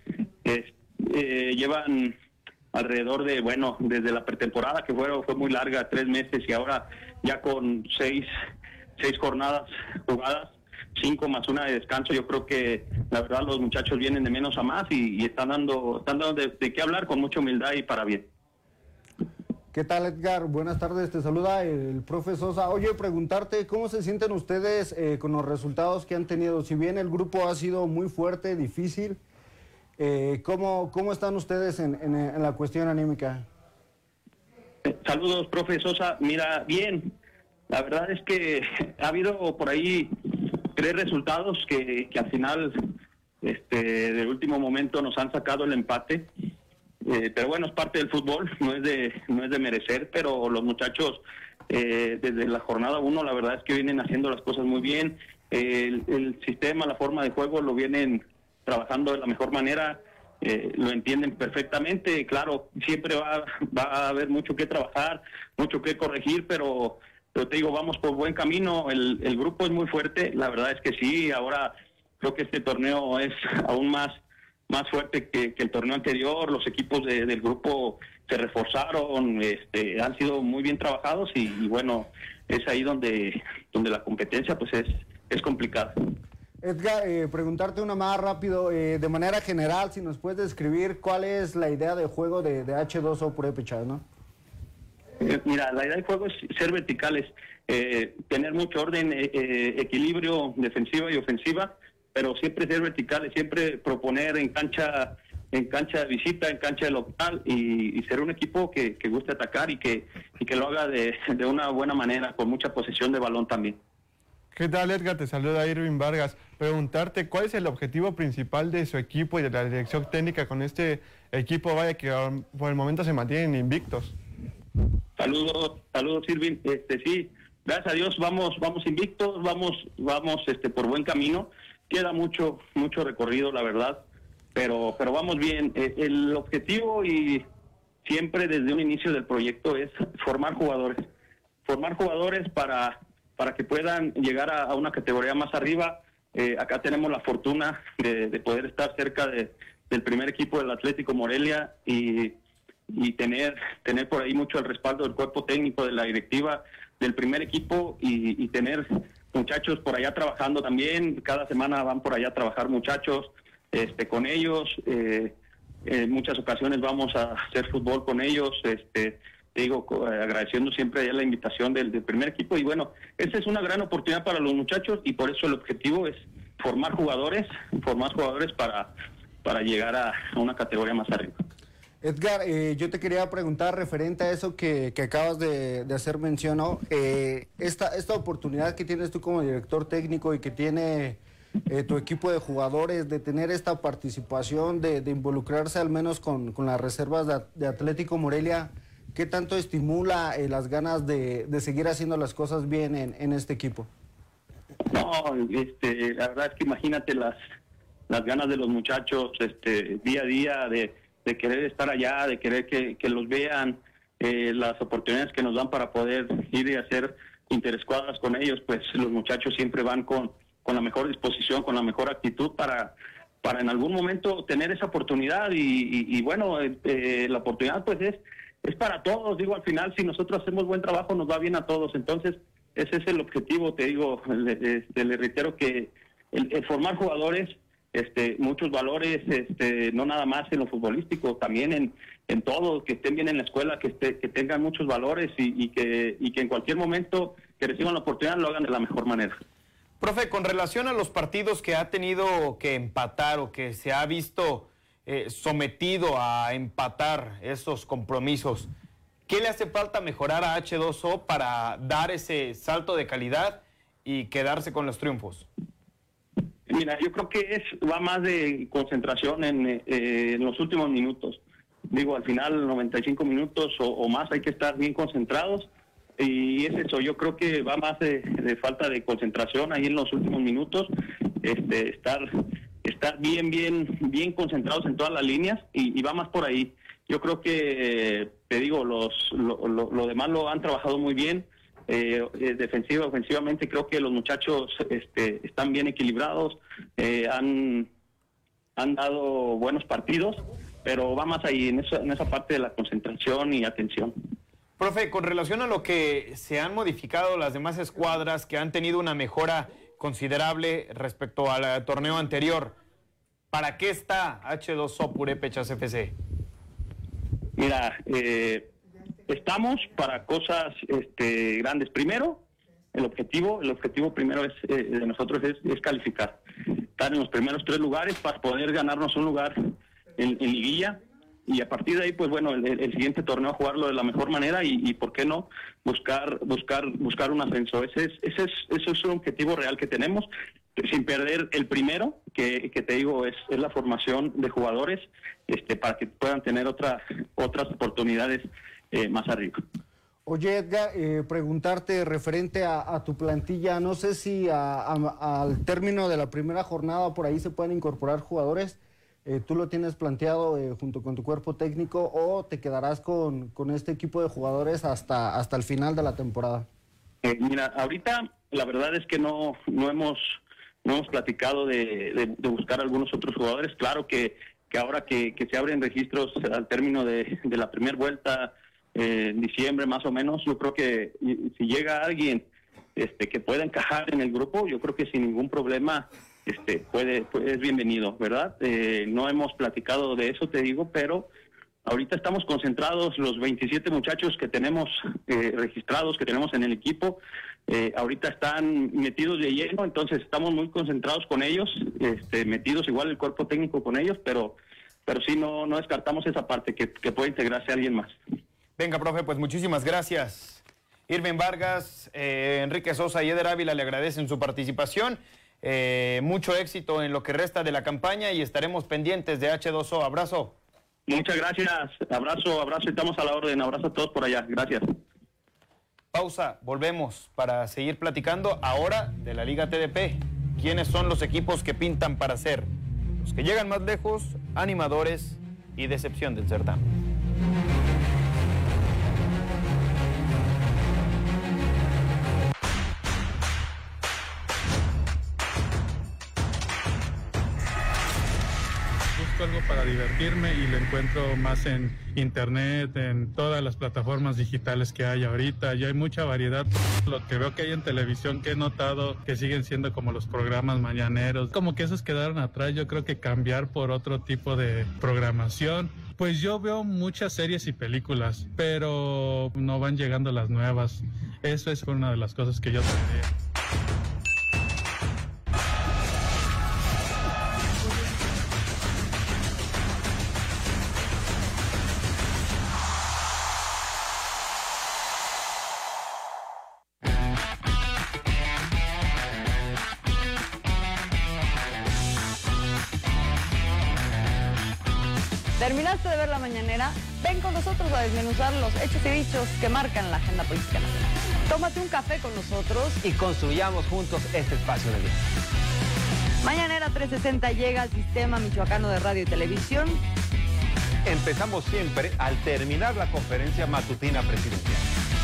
Eh, llevan alrededor de, bueno, desde la pretemporada que fue, fue muy larga, tres meses, y ahora ya con seis, seis jornadas jugadas, cinco más una de descanso, yo creo que la verdad los muchachos vienen de menos a más y, y están dando, están dando de, de qué hablar con mucha humildad y para bien. ¿Qué tal, Edgar? Buenas tardes, te saluda el profe Sosa. Oye, preguntarte, ¿cómo se sienten ustedes eh, con los resultados que han tenido? Si bien el grupo ha sido muy fuerte, difícil, eh, ¿cómo, ¿cómo están ustedes en, la cuestión anímica? Saludos, profe Sosa. Mira, bien, la verdad es que ha habido por ahí tres resultados que, que al final, este, de último momento, nos han sacado el empate. Eh, pero bueno, es parte del fútbol, no es de, no es de merecer, pero los muchachos eh, desde la jornada uno, la verdad es que vienen haciendo las cosas muy bien. El, el sistema, la forma de juego lo vienen trabajando de la mejor manera, eh, lo entienden perfectamente. Claro, siempre va, va a haber mucho que trabajar, mucho que corregir, pero, pero te digo, vamos por buen camino. El, el grupo es muy fuerte, la verdad es que sí. Ahora creo que este torneo es aún más más fuerte que, que el torneo anterior. Los equipos de- del grupo se reforzaron, este, han sido muy bien trabajados y, y bueno, es ahí donde, donde la competencia pues es, es complicada. Edgar, eh, preguntarte una más rápido, eh, de manera general, si nos puedes describir cuál es la idea de juego de, de H2O Purépechas, ¿no? Eh, Mira, la idea del juego es ser verticales, eh, tener mucho orden, eh, equilibrio defensiva y ofensiva, pero siempre ser verticales, siempre proponer en cancha en cancha de visita, en cancha de local y, y ser un equipo que, que guste atacar y que, y que lo haga de, de una buena manera, con mucha posesión de balón también. ¿Qué tal, Edgar? Te saluda Irving Vargas. Preguntarte cuál es el objetivo principal de su equipo y de la dirección técnica con este equipo, vaya, que um, por el momento se mantienen invictos. Saludos, saludos, Irving. Este sí, gracias a Dios vamos, vamos invictos, vamos, vamos, este, por buen camino. Queda mucho, mucho recorrido, la verdad, pero, pero vamos bien. Eh, El objetivo y siempre desde un inicio del proyecto es formar jugadores, formar jugadores para, para que puedan llegar a, una categoría más arriba. Eh, acá tenemos la fortuna de, de poder estar cerca de- del primer equipo del Atlético Morelia y, y tener, tener por ahí mucho el respaldo del cuerpo técnico, de la directiva, del primer equipo y, y tener muchachos por allá trabajando también. Cada semana van por allá a trabajar muchachos este, con ellos. eh, en muchas ocasiones vamos a hacer fútbol con ellos. Este, te digo, eh, agradeciendo siempre la invitación del, del primer equipo. Y bueno, esa es una gran oportunidad para los muchachos y por eso el objetivo es formar jugadores, formar jugadores para, para llegar a una categoría más arriba. Edgar, eh, yo te quería preguntar referente a eso que, que acabas de, hacer mención. Eh, esta, esta oportunidad que tienes tú como director técnico y que tiene eh, tu equipo de jugadores de tener esta participación, de, involucrarse al menos con, las reservas de, Atlético Morelia, ¿qué tanto estimula eh, las ganas de, de seguir haciendo las cosas bien en, en este equipo? No, este, la verdad es que imagínate las, las ganas de los muchachos este, día a día de, de querer estar allá, de querer que, que los vean, eh, las oportunidades que nos dan para poder ir y hacer interescuadras con ellos, pues los muchachos siempre van con, con la mejor disposición, con la mejor actitud para, para en algún momento tener esa oportunidad. Y, bueno, eh, eh, la oportunidad pues es, es para todos, digo, al final si nosotros hacemos buen trabajo nos va bien a todos, entonces ese es el objetivo, te digo, le, le reitero que el formar jugadores, este, muchos valores, este, no nada más en lo futbolístico, también en, en todo, que estén bien en la escuela, que, esté- que tengan muchos valores y, y que, y que en cualquier momento que reciban la oportunidad lo hagan de la mejor manera. Profe, con relación a los partidos que ha tenido que empatar o que se ha visto eh, sometido a empatar esos compromisos, ¿qué le hace falta mejorar a H2O para dar ese salto de calidad y quedarse con los triunfos? Mira, yo creo que es va más de concentración en, eh, en los últimos minutos. Digo, al final, 95 minutos o, más hay que estar bien concentrados. Y es eso, yo creo que va más de, falta de concentración ahí en los últimos minutos. Este, estar estar bien, bien, bien concentrados en todas las líneas y, va más por ahí. Yo creo que, eh, te digo, los, lo, lo- lo demás lo han trabajado muy bien. Eh, eh, defensiva, ofensivamente, creo que los muchachos este, están bien equilibrados, eh, han, han dado buenos partidos, pero va más ahí, en esa, en esa parte de la concentración y atención. Profe, con relación a lo que se han modificado las demás escuadras que han tenido una mejora considerable respecto al torneo anterior, ¿para qué está H2O Purépechas FC? Mira, eh, estamos para cosas este, grandes. Primero, el objetivo, el objetivo primero es, eh, de nosotros es, calificar, estar en los primeros tres lugares para poder ganarnos un lugar en, en liguilla y a partir de ahí, pues bueno, el, siguiente torneo jugarlo de la mejor manera y, y por qué no buscar, buscar, buscar un ascenso. Ese es, ese es, ese es un objetivo real que tenemos, sin perder el primero, que, que te digo es, es la formación de jugadores, este, para que puedan tener otras, otras oportunidades eh, más arriba. Oye, Edgar, eh, preguntarte referente a, a tu plantilla, no sé si a- a- al término de la primera jornada por ahí se pueden incorporar jugadores. Eh, ¿Tú lo tienes planteado eh, junto con tu cuerpo técnico o te quedarás con, con este equipo de jugadores hasta, hasta el final de la temporada? Mira, ahorita la verdad es que no, no hemos no hemos platicado de, de- de buscar algunos otros jugadores. Claro que, que ahora que, que se abren registros al término de, de la primera vuelta, eh, en diciembre más o menos, yo creo que si llega alguien este, que pueda encajar en el grupo, yo creo que sin ningún problema este, puede, puede- es bienvenido, ¿verdad? Eh, no hemos platicado de eso, te digo, pero Ahorita estamos concentrados los 27 muchachos que tenemos eh, registrados, que tenemos en el equipo. eh, ahorita están metidos de lleno, entonces estamos muy concentrados con ellos, este, metidos igual el cuerpo técnico con ellos, pero, pero sí no, no descartamos esa parte, que puede integrarse alguien más. Venga, profe, pues muchísimas gracias. Irving Vargas, eh, Enrique Sosa y Eder Ávila le agradecen su participación. Eh, mucho éxito en lo que resta de la campaña y estaremos pendientes de H2O. Abrazo. Muchas gracias, abrazo, abrazo, estamos a la orden, abrazo a todos por allá, gracias. Pausa, volvemos para seguir platicando ahora de la Liga TDP. ¿Quiénes son los equipos que pintan para ser los que llegan más lejos, animadores y decepción del certamen? Para divertirme y lo encuentro más en internet, en todas las plataformas digitales que hay ahorita. Ya hay mucha variedad. Lo que veo que hay en televisión que he notado que siguen siendo como los programas mañaneros, como que esos quedaron atrás. Yo creo que cambiar por otro tipo de programación. Pues yo veo muchas series y películas, pero no van llegando las nuevas. Eso es una de las cosas que yo tendría. ¿Terminaste de ver la mañanera? Ven con nosotros a desmenuzar los hechos y dichos que marcan la agenda política nacional. Tómate un café con nosotros y construyamos juntos este espacio de vida. Mañanera 360 llega al sistema michoacano de radio y televisión. Empezamos siempre al terminar la conferencia matutina presidencial.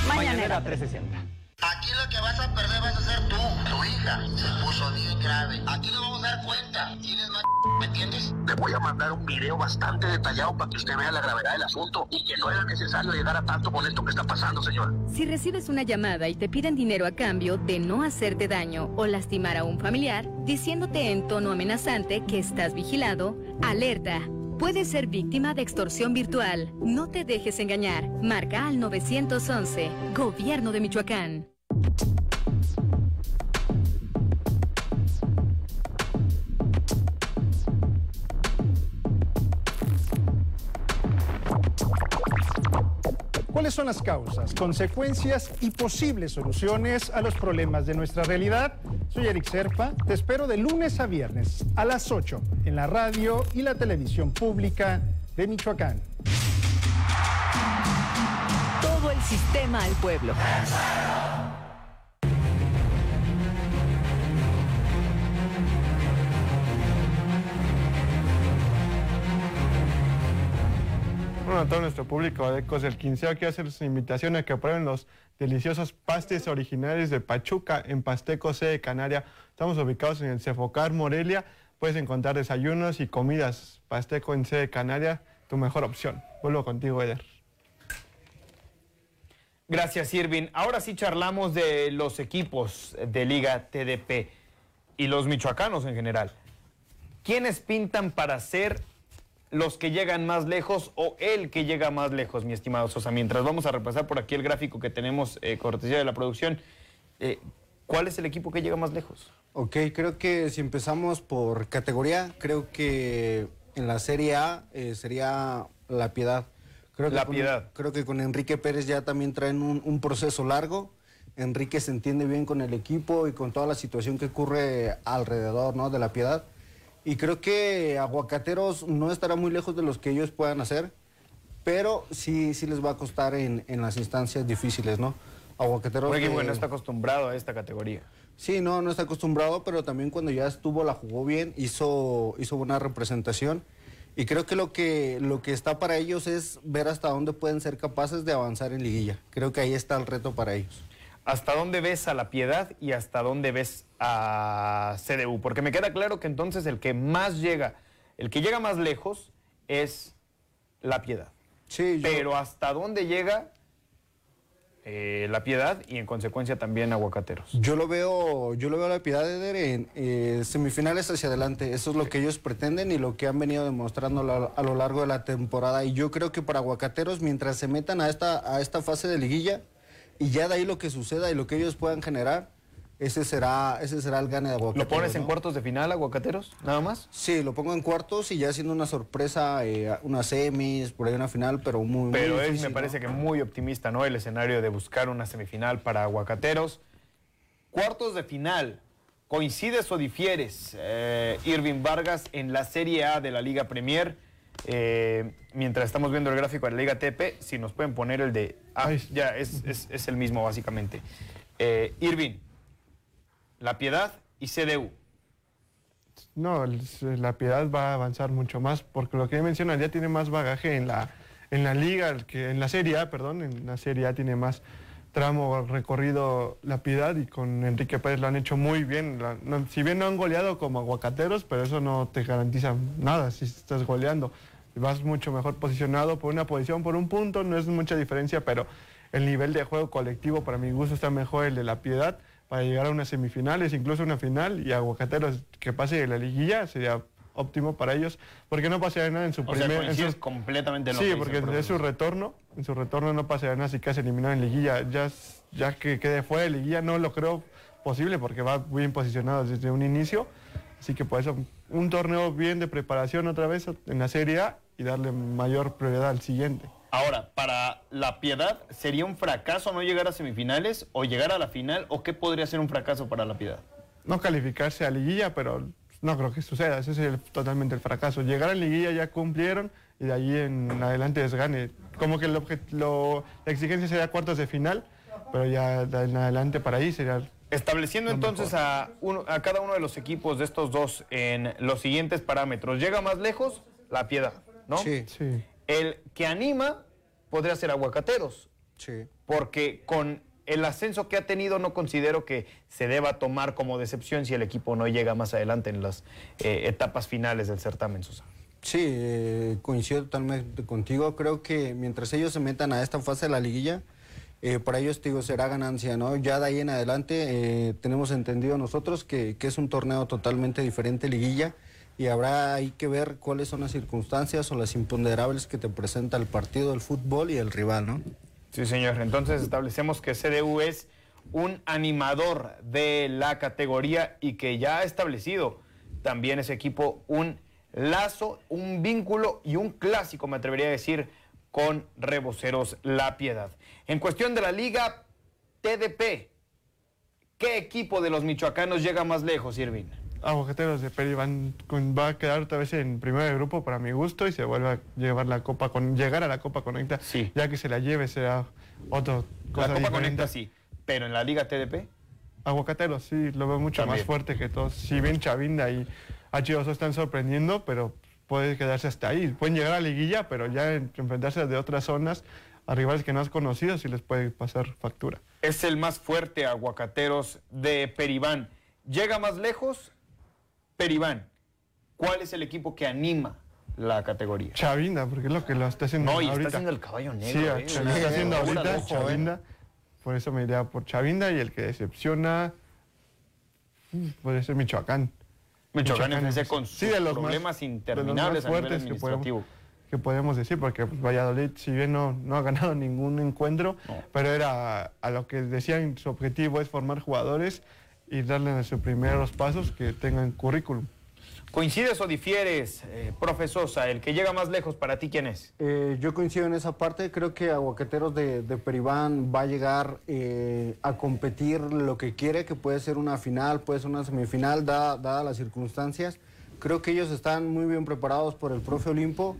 Mañanera, Mañanera 360. Aquí lo que vas a perder vas a ser tú, tu hija. Se puso bien grave. Aquí nos vamos a dar cuenta. ¿Tienes más ¿Me entiendes? Te voy a mandar un video bastante detallado para que usted vea la gravedad del asunto y que no era necesario llegar a tanto con esto que está pasando, señor. Si recibes una llamada y te piden dinero a cambio de no hacerte daño o lastimar a un familiar, diciéndote en tono amenazante que estás vigilado, alerta. Puedes ser víctima de extorsión virtual. No te dejes engañar. Marca al 911. Gobierno de Michoacán. ¿Cuáles son las causas, consecuencias y posibles soluciones a los problemas de nuestra realidad? Soy Eric Serpa, te espero de lunes a viernes a las 8 en la radio y la televisión pública de Michoacán. Todo el sistema al pueblo. A todo nuestro público de Ecos del Quinceo. Quiero hacerles una invitación a que prueben los deliciosos pastes originales de Pachuca en Pasteco C de Canaria. Estamos ubicados en el Cefocar Morelia. Puedes encontrar desayunos y comidas. Pasteco en C de Canaria, tu mejor opción. Vuelvo contigo, Eder. Gracias, Irving. Ahora sí charlamos de los equipos de Liga TDP y los michoacanos en general. ¿Quiénes pintan para ser los que llegan más lejos o el que llega más lejos, mi estimado Sosa. Mientras vamos a repasar por aquí el gráfico que tenemos, eh, cortesía de la producción, eh, ¿cuál es el equipo que llega más lejos? Ok, creo que si empezamos por categoría, creo que en la Serie A eh, sería La Piedad. Creo la Piedad. creo que con Enrique Pérez ya también traen un, un proceso largo. Enrique se entiende bien con el equipo y con toda la situación que ocurre alrededor ¿no? de La Piedad. Y creo que Aguacateros no estará muy lejos de los que ellos puedan hacer, pero sí, sí les va a costar en, las instancias difíciles, ¿no? Aguacateros... Porque bueno, no está acostumbrado a esta categoría. Sí, no, no está acostumbrado, pero también cuando ya estuvo la jugó bien, hizo, hizo buena representación. Y creo que lo, que lo que está para ellos es ver hasta dónde pueden ser capaces de avanzar en liguilla. Creo que ahí está el reto para ellos. ¿Hasta dónde ves a la piedad y hasta dónde ves a CDU? Porque me queda claro que entonces el que más llega, el que llega más lejos es la piedad. Sí, Pero hasta dónde llega eh, la piedad y en consecuencia también aguacateros. Yo lo veo, yo lo veo a la piedad en eh, semifinales hacia adelante. Eso es lo que ellos pretenden y lo que han venido demostrando a lo largo de la temporada. Y yo creo que para aguacateros, mientras se metan a esta, a esta fase de liguilla, y ya de ahí lo que suceda y lo que ellos puedan generar, ese será, ese será el gane de Aguacateros. ¿Lo pones en cuartos de final, Aguacateros, nada más? Sí, lo pongo en cuartos y ya haciendo una sorpresa, eh, una semis, por ahí una final, pero muy Pero es, me parece que muy optimista, ¿no? El escenario de buscar una semifinal para Aguacateros. Cuartos de final, ¿coincides o difieres, eh, Irving Vargas, en la Serie A de la Liga Premier? Eh, mientras estamos viendo el gráfico de la Liga TP, si nos pueden poner el de... Ah, ya, es, es, el mismo básicamente. Eh, Irving, La Piedad y CDU. No, La Piedad va a avanzar mucho más, porque lo que menciona ya tiene más bagaje en la, en la Liga, que en la Serie A, perdón, en la Serie A tiene más tramo recorrido La Piedad y con Enrique Pérez lo han hecho muy bien. si bien no han goleado como aguacateros, pero eso no te garantiza nada si estás goleando. Vas mucho mejor posicionado por una posición, por un punto, no es mucha diferencia, pero el nivel de juego colectivo para mi gusto está mejor el de La Piedad para llegar a unas semifinales, incluso una final y aguacateros que pase de la liguilla sería óptimo para ellos, porque no pasaría nada en su primer... completamente Sí, porque es su retorno, en su retorno no pasaría nada si casi eliminado en liguilla, ya, ya que quede fuera de liguilla no lo creo posible porque va bien posicionado desde un inicio, así que por eso un torneo bien de preparación otra vez en la Serie A y darle mayor prioridad al siguiente. Ahora, para la Piedad, ¿sería un fracaso no llegar a semifinales o llegar a la final o qué podría ser un fracaso para la Piedad? No calificarse a liguilla, pero no creo que suceda, ese es totalmente el fracaso. Llegar a liguilla ya cumplieron y de ahí en adelante desgane. Como que el lo, la exigencia sería cuartos de final, pero ya de en adelante para ahí sería... Estableciendo entonces a, uno, a cada uno de los equipos de estos dos en los siguientes parámetros. Llega más lejos la piedad, ¿no? Sí. Sí. El que anima podría ser aguacateros. Sí. Porque con el ascenso que ha tenido no considero que se deba tomar como decepción si el equipo no llega más adelante en las eh, etapas finales del certamen, Susana. Sí, eh, coincido totalmente contigo. Creo que mientras ellos se metan a esta fase de la liguilla, eh, para ellos digo, será ganancia, ¿no? Ya de ahí en adelante eh, tenemos entendido nosotros que, que es un torneo totalmente diferente, liguilla, y habrá ahí que ver cuáles son las circunstancias o las imponderables que te presenta el partido, el fútbol y el rival, ¿no? Sí, señor. Entonces establecemos que CDU es un animador de la categoría y que ya ha establecido también ese equipo un lazo, un vínculo y un clásico, me atrevería a decir, con Reboceros La Piedad. En cuestión de la liga TDP, ¿qué equipo de los michoacanos llega más lejos, Irving? Aguacateros de Peri van, va a quedar otra vez en primer grupo para mi gusto y se vuelve a llevar la Copa con llegar a la Copa Conecta. Ya que se la lleve será otra cosa La Copa diferente. Conecta sí, pero en la liga TDP. Aguacateros, sí, lo veo mucho También. más fuerte que todos. Si bien Chavinda y H2O están sorprendiendo, pero puede quedarse hasta ahí. Pueden llegar a la liguilla, pero ya en- enfrentarse de otras zonas a rivales que no has conocido, sí les puede pasar factura. Es el más fuerte aguacateros de Peribán. Llega más lejos, Peribán. ¿Cuál es el equipo que anima la categoría? Chavinda, porque es lo que lo está haciendo No, y está haciendo el caballo negro, Sí, eh, lo está haciendo ahorita. Chavinda. Por eso me iría por Chavinda y el que decepciona mm, puede ser Michoacán. Michoacán FC con Sí, sus de los problemas más- de los interminables más a nivel fuertes que podemos, que podemos decir, porque Valladolid, si bien no, no ha ganado ningún encuentro, pero era a lo que decían su objetivo es formar jugadores y darles sus primeros pasos que tengan currículum. ¿Coincides o difieres, eh, profe Sosa? ¿El que llega más lejos para ti quién es? Eh, yo coincido en esa parte, creo que Aguacateros de, de Peribán va a llegar eh, a competir lo que quiere, que puede ser una final, puede ser una semifinal, da- dadas las circunstancias. Creo que ellos están muy bien preparados por el profe Olimpo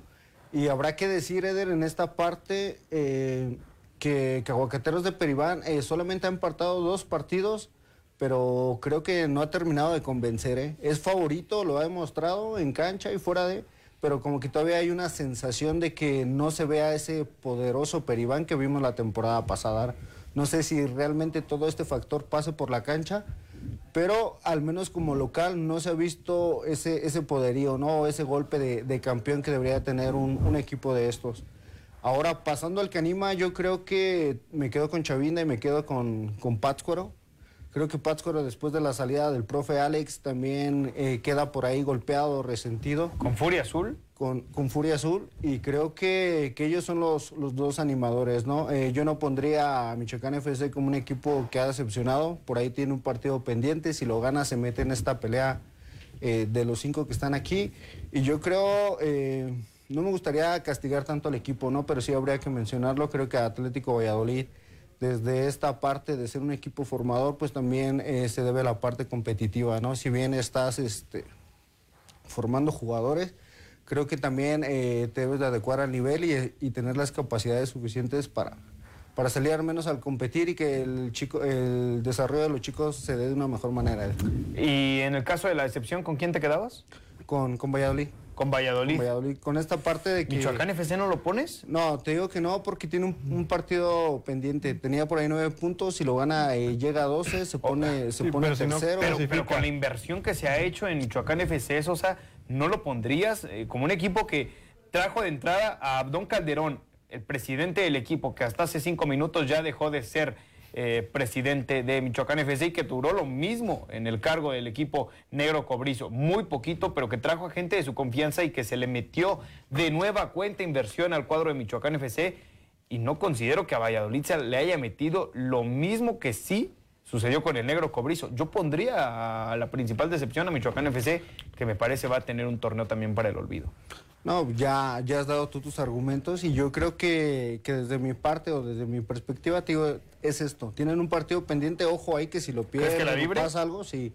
y habrá que decir, Eder, en esta parte eh, que, que Aguacateros de Peribán eh, solamente ha empatado dos partidos, pero creo que no ha terminado de convencer. ¿eh? Es favorito, lo ha demostrado en cancha y fuera de, pero como que todavía hay una sensación de que no se vea ese poderoso Peribán que vimos la temporada pasada. No sé si realmente todo este factor pase por la cancha, pero al menos como local no se ha visto ese, ese poderío, ¿no? Ese golpe de, campeón que debería tener un, equipo de estos. Ahora, pasando al que anima, yo creo que me quedo con Chavinda y me quedo con, con Pátzcuaro. Creo que Pátzcuaro, después de la salida del profe Alex, también eh, queda por ahí golpeado, resentido. ¿Con Furia Azul? Con, con Furia Azul. Y creo que, que ellos son los, los dos animadores, ¿no? Eh, yo no pondría a Michoacán FC como un equipo que ha decepcionado. Por ahí tiene un partido pendiente. Si lo gana, se mete en esta pelea eh, de los cinco que están aquí. Y yo creo, no me gustaría castigar tanto al equipo, ¿no? Pero sí habría que mencionarlo. Creo que Atlético Valladolid, desde esta parte de ser un equipo formador, pues también eh, se debe a la parte competitiva, ¿no? Si bien estás este, formando jugadores, creo que también eh, te debes de adecuar al nivel y, y tener las capacidades suficientes para, para salir al menos al competir y que el, chico, el desarrollo de los chicos se dé de una mejor manera. Y en el caso de la decepción, ¿con quién te quedabas? Con, con Valladolid. Con Valladolid. Con Valladolid. Con esta parte de que... ¿Michoacán FC no lo pones? No, te digo que no, porque tiene un, un partido pendiente. Tenía por ahí nueve puntos, si lo gana eh, llega a 12, se pone, se pone tercero. pero, pero con la inversión que se ha hecho en Michoacán FC, Sosa, ¿no lo pondrías eh, como un equipo que trajo de entrada a Abdón Calderón, el presidente del equipo, que hasta hace cinco minutos ya dejó de ser eh, presidente de Michoacán FC que duró lo mismo en el cargo del equipo negro cobrizo, muy poquito, pero que trajo a gente de su confianza y que se le metió de nueva cuenta inversión al cuadro de Michoacán FC y no considero que a Valladolid se le haya metido lo mismo que sí sucedió con el negro cobrizo. Yo pondría a la principal decepción a Michoacán FC, que me parece va a tener un torneo también para el olvido. No, ya, ya has dado tú tus argumentos y yo creo que, que desde mi parte o desde mi perspectiva, te digo, es esto. Tienen un partido pendiente, ojo ahí que si lo pierden que la libre? pasa algo, sí.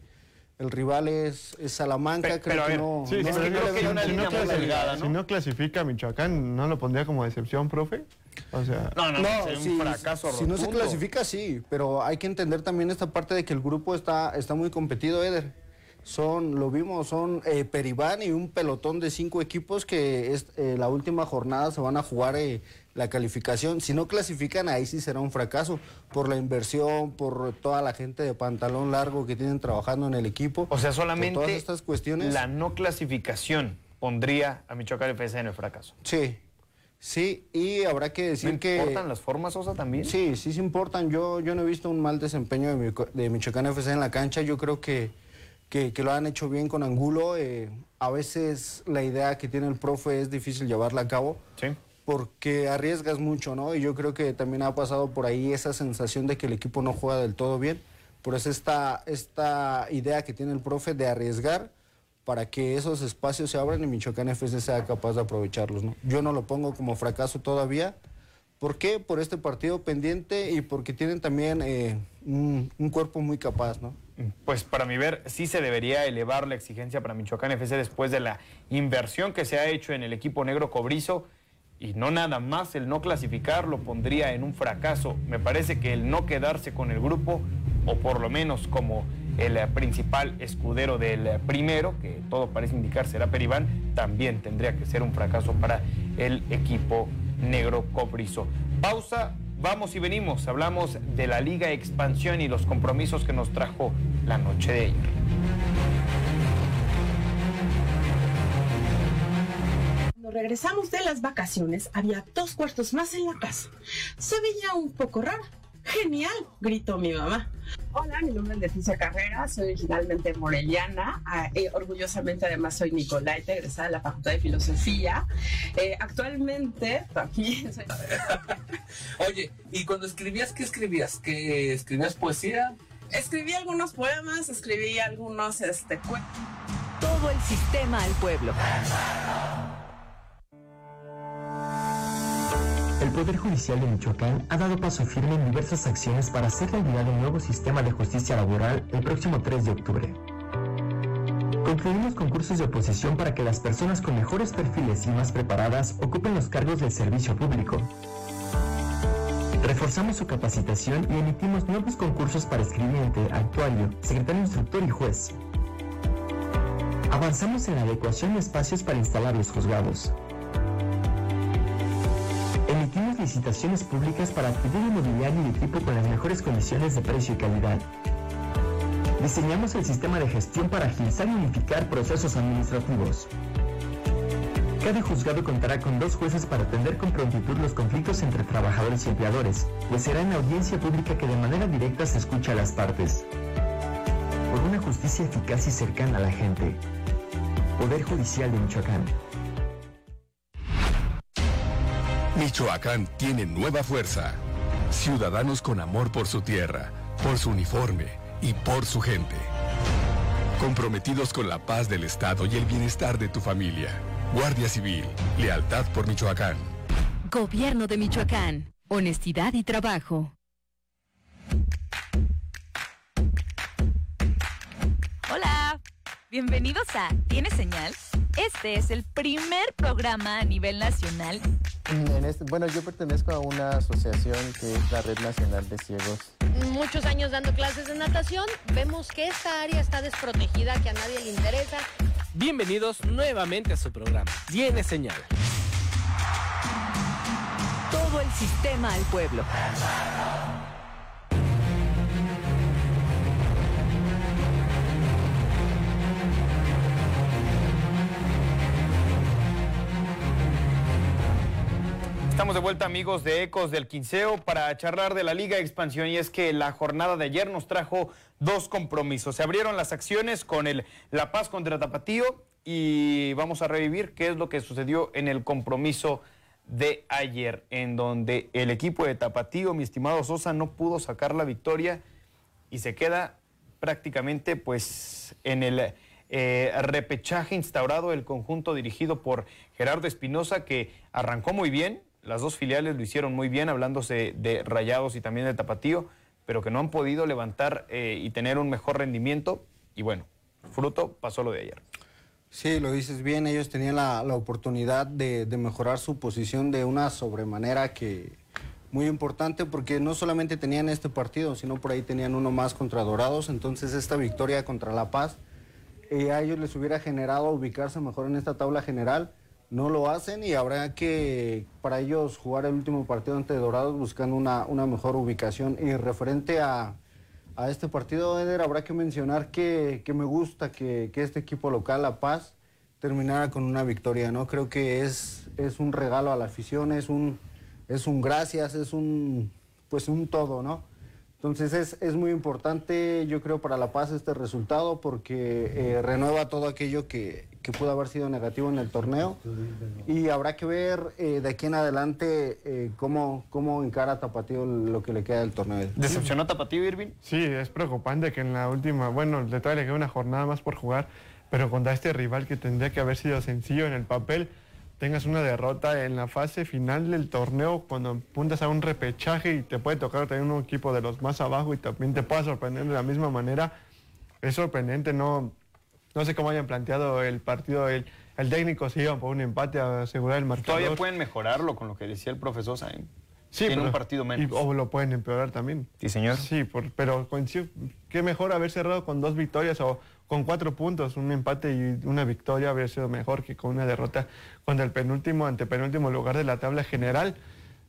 El rival es, es Salamanca, Pe- creo pero a que ver, no. Sí, no- sí, no pero le creo que veo si, si línea no muy clasifica, delgada, ¿no? si no clasifica a Michoacán, ¿no lo pondría como decepción, profe? O sea, No, no, No, sí, un fracaso si no se clasifica, sí, pero hay que entender también esta parte de que el grupo está, está muy competido, Eder. Son, lo vimos, son eh, Peribán y un pelotón de cinco equipos que es, eh, la última jornada se van a jugar eh, la calificación. Si no clasifican, ahí sí será un fracaso por la inversión, por toda la gente de pantalón largo que tienen trabajando en el equipo. O sea, solamente todas estas cuestiones. la no clasificación pondría a Michoacán FC en el fracaso. Sí, sí, y habrá que decir ¿No que... importan las formas, Osa, también? Sí, sí se importan. Yo, yo no he visto un mal desempeño de, de Michoacán FC en la cancha. Yo creo que, que, que lo han hecho bien con Angulo. Eh, a veces la idea que tiene el profe es difícil llevarla a cabo. Sí. Porque arriesgas mucho, ¿no? Y yo creo que también ha pasado por ahí esa sensación de que el equipo no juega del todo bien. Por eso esta, esta idea que tiene el profe de arriesgar para que esos espacios se abran y Michoacán FC sea capaz de aprovecharlos, ¿no? Yo no lo pongo como fracaso todavía. ¿Por qué? Por este partido pendiente y porque tienen también eh, un, un cuerpo muy capaz, ¿no? Pues para mi ver, sí se debería elevar la exigencia para Michoacán FC después de la inversión que se ha hecho en el equipo negro cobrizo y no nada más el no clasificar lo pondría en un fracaso. Me parece que el no quedarse con el grupo, o por lo menos como el eh, principal escudero del eh, primero, que todo parece indicar será Peribán, también tendría que ser un fracaso para el equipo negro cobrizo. Pausa, vamos y venimos. Hablamos de la Liga Expansión y los compromisos que nos trajo la noche de ayer. Regresamos de las vacaciones, había dos cuartos más en la casa. Se veía un poco rara. ¡Genial! gritó mi mamá. Hola, mi nombre es Leticia Carrera, soy originalmente moreliana, ah, eh, orgullosamente además soy Nicolaita, egresada de la Facultad de Filosofía. Eh, actualmente también soy... Oye, ¿y cuando escribías, qué escribías? ¿Que escribías poesía? Escribí algunos poemas, escribí algunos este, cuentos. Todo el sistema al pueblo. El Poder Judicial de Michoacán ha dado paso firme en diversas acciones para hacer realidad un nuevo sistema de justicia laboral el próximo 3 de octubre. Concluimos concursos de oposición para que las personas con mejores perfiles y más preparadas ocupen los cargos del servicio público. Reforzamos su capacitación y emitimos nuevos concursos para escribiente, actuario, secretario instructor y juez. Avanzamos en la adecuación de espacios para instalar los juzgados. Emitimos licitaciones públicas para adquirir inmobiliario y equipo con las mejores condiciones de precio y calidad. Diseñamos el sistema de gestión para agilizar y unificar procesos administrativos. Cada juzgado contará con dos jueces para atender con prontitud los conflictos entre trabajadores y empleadores, pues será en audiencia pública que de manera directa se escucha a las partes. Por una justicia eficaz y cercana a la gente. Poder Judicial de Michoacán. Michoacán tiene nueva fuerza. Ciudadanos con amor por su tierra, por su uniforme y por su gente. Comprometidos con la paz del Estado y el bienestar de tu familia. Guardia Civil, lealtad por Michoacán. Gobierno de Michoacán. Honestidad y trabajo. Hola, bienvenidos a ¿Tiene señal? Este es el primer programa a nivel nacional. En este, bueno, yo pertenezco a una asociación que es la Red Nacional de Ciegos. Muchos años dando clases de natación, vemos que esta área está desprotegida, que a nadie le interesa. Bienvenidos nuevamente a su programa. Tiene señal. Todo el sistema al pueblo. Estamos de vuelta amigos de Ecos del Quinceo para charlar de la Liga Expansión y es que la jornada de ayer nos trajo dos compromisos. Se abrieron las acciones con el La Paz contra Tapatío y vamos a revivir qué es lo que sucedió en el compromiso de ayer, en donde el equipo de Tapatío, mi estimado Sosa, no pudo sacar la victoria y se queda prácticamente pues en el eh, repechaje instaurado el conjunto dirigido por Gerardo Espinosa que arrancó muy bien, las dos filiales lo hicieron muy bien, hablándose de Rayados y también de Tapatío, pero que no han podido levantar eh, y tener un mejor rendimiento. Y bueno, Fruto pasó lo de ayer. Sí, lo dices bien, ellos tenían la, oportunidad de, de mejorar su posición de una sobremanera que muy importante porque no solamente tenían este partido, sino por ahí tenían uno más contra Dorados, entonces esta victoria contra La Paz eh, a ellos les hubiera generado ubicarse mejor en esta tabla general, no lo hacen y habrá que para ellos jugar el último partido ante Dorados buscando una, una mejor ubicación y referente a, a este partido, Eder, habrá que mencionar que, que me gusta que, que este equipo local, La Paz, terminara con una victoria, ¿no? Creo que es, es un regalo a la afición, es un, es un gracias, es un, pues un todo, ¿no? Entonces es, es muy importante, yo creo, para La Paz este resultado porque eh, renueva todo aquello que, que pudo haber sido negativo en el torneo y habrá que ver eh, de aquí en adelante eh, cómo, cómo encara Tapatío lo que le queda del torneo. ¿Decepcionó a Tapatío, Irving? Sí, es preocupante que en la última, bueno, le todavía le queda una jornada más por jugar, pero contra este rival que tendría que haber sido sencillo en el papel, tengas una derrota en la fase final del torneo cuando apuntas a un repechaje y te puede tocar también un equipo de los más abajo y también te pueda sorprender de la misma manera, es sorprendente, no, no sé cómo hayan planteado el partido, el, el técnico se iba por un empate a asegurar el marcador. Todavía pueden mejorarlo con lo que decía el profesor Sain. Sí, Tiene pero- un partido menos. y- o lo pueden empeorar también. Sí, señor. Sí, por- pero coincido, qué mejor haber cerrado con dos victorias o con cuatro puntos, un empate y una victoria habría sido mejor que con una derrota contra el penúltimo, antepenúltimo lugar de la tabla general.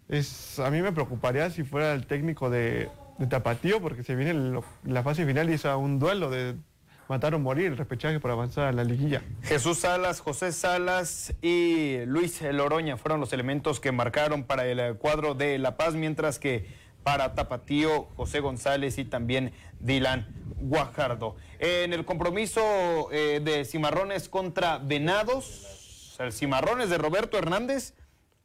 Es, a mí me preocuparía si fuera el técnico de, Tapatío, porque se viene la fase final y es a un duelo de matar o morir, el repechaje para avanzar a la liguilla. Jesús Salas, José Salas y Luis Loroña fueron los elementos que marcaron para el cuadro de La Paz, mientras que para Tapatío, José González y también Dylan Guajardo. En el compromiso eh, de Cimarrones contra Venados, el Cimarrones de Roberto Hernández,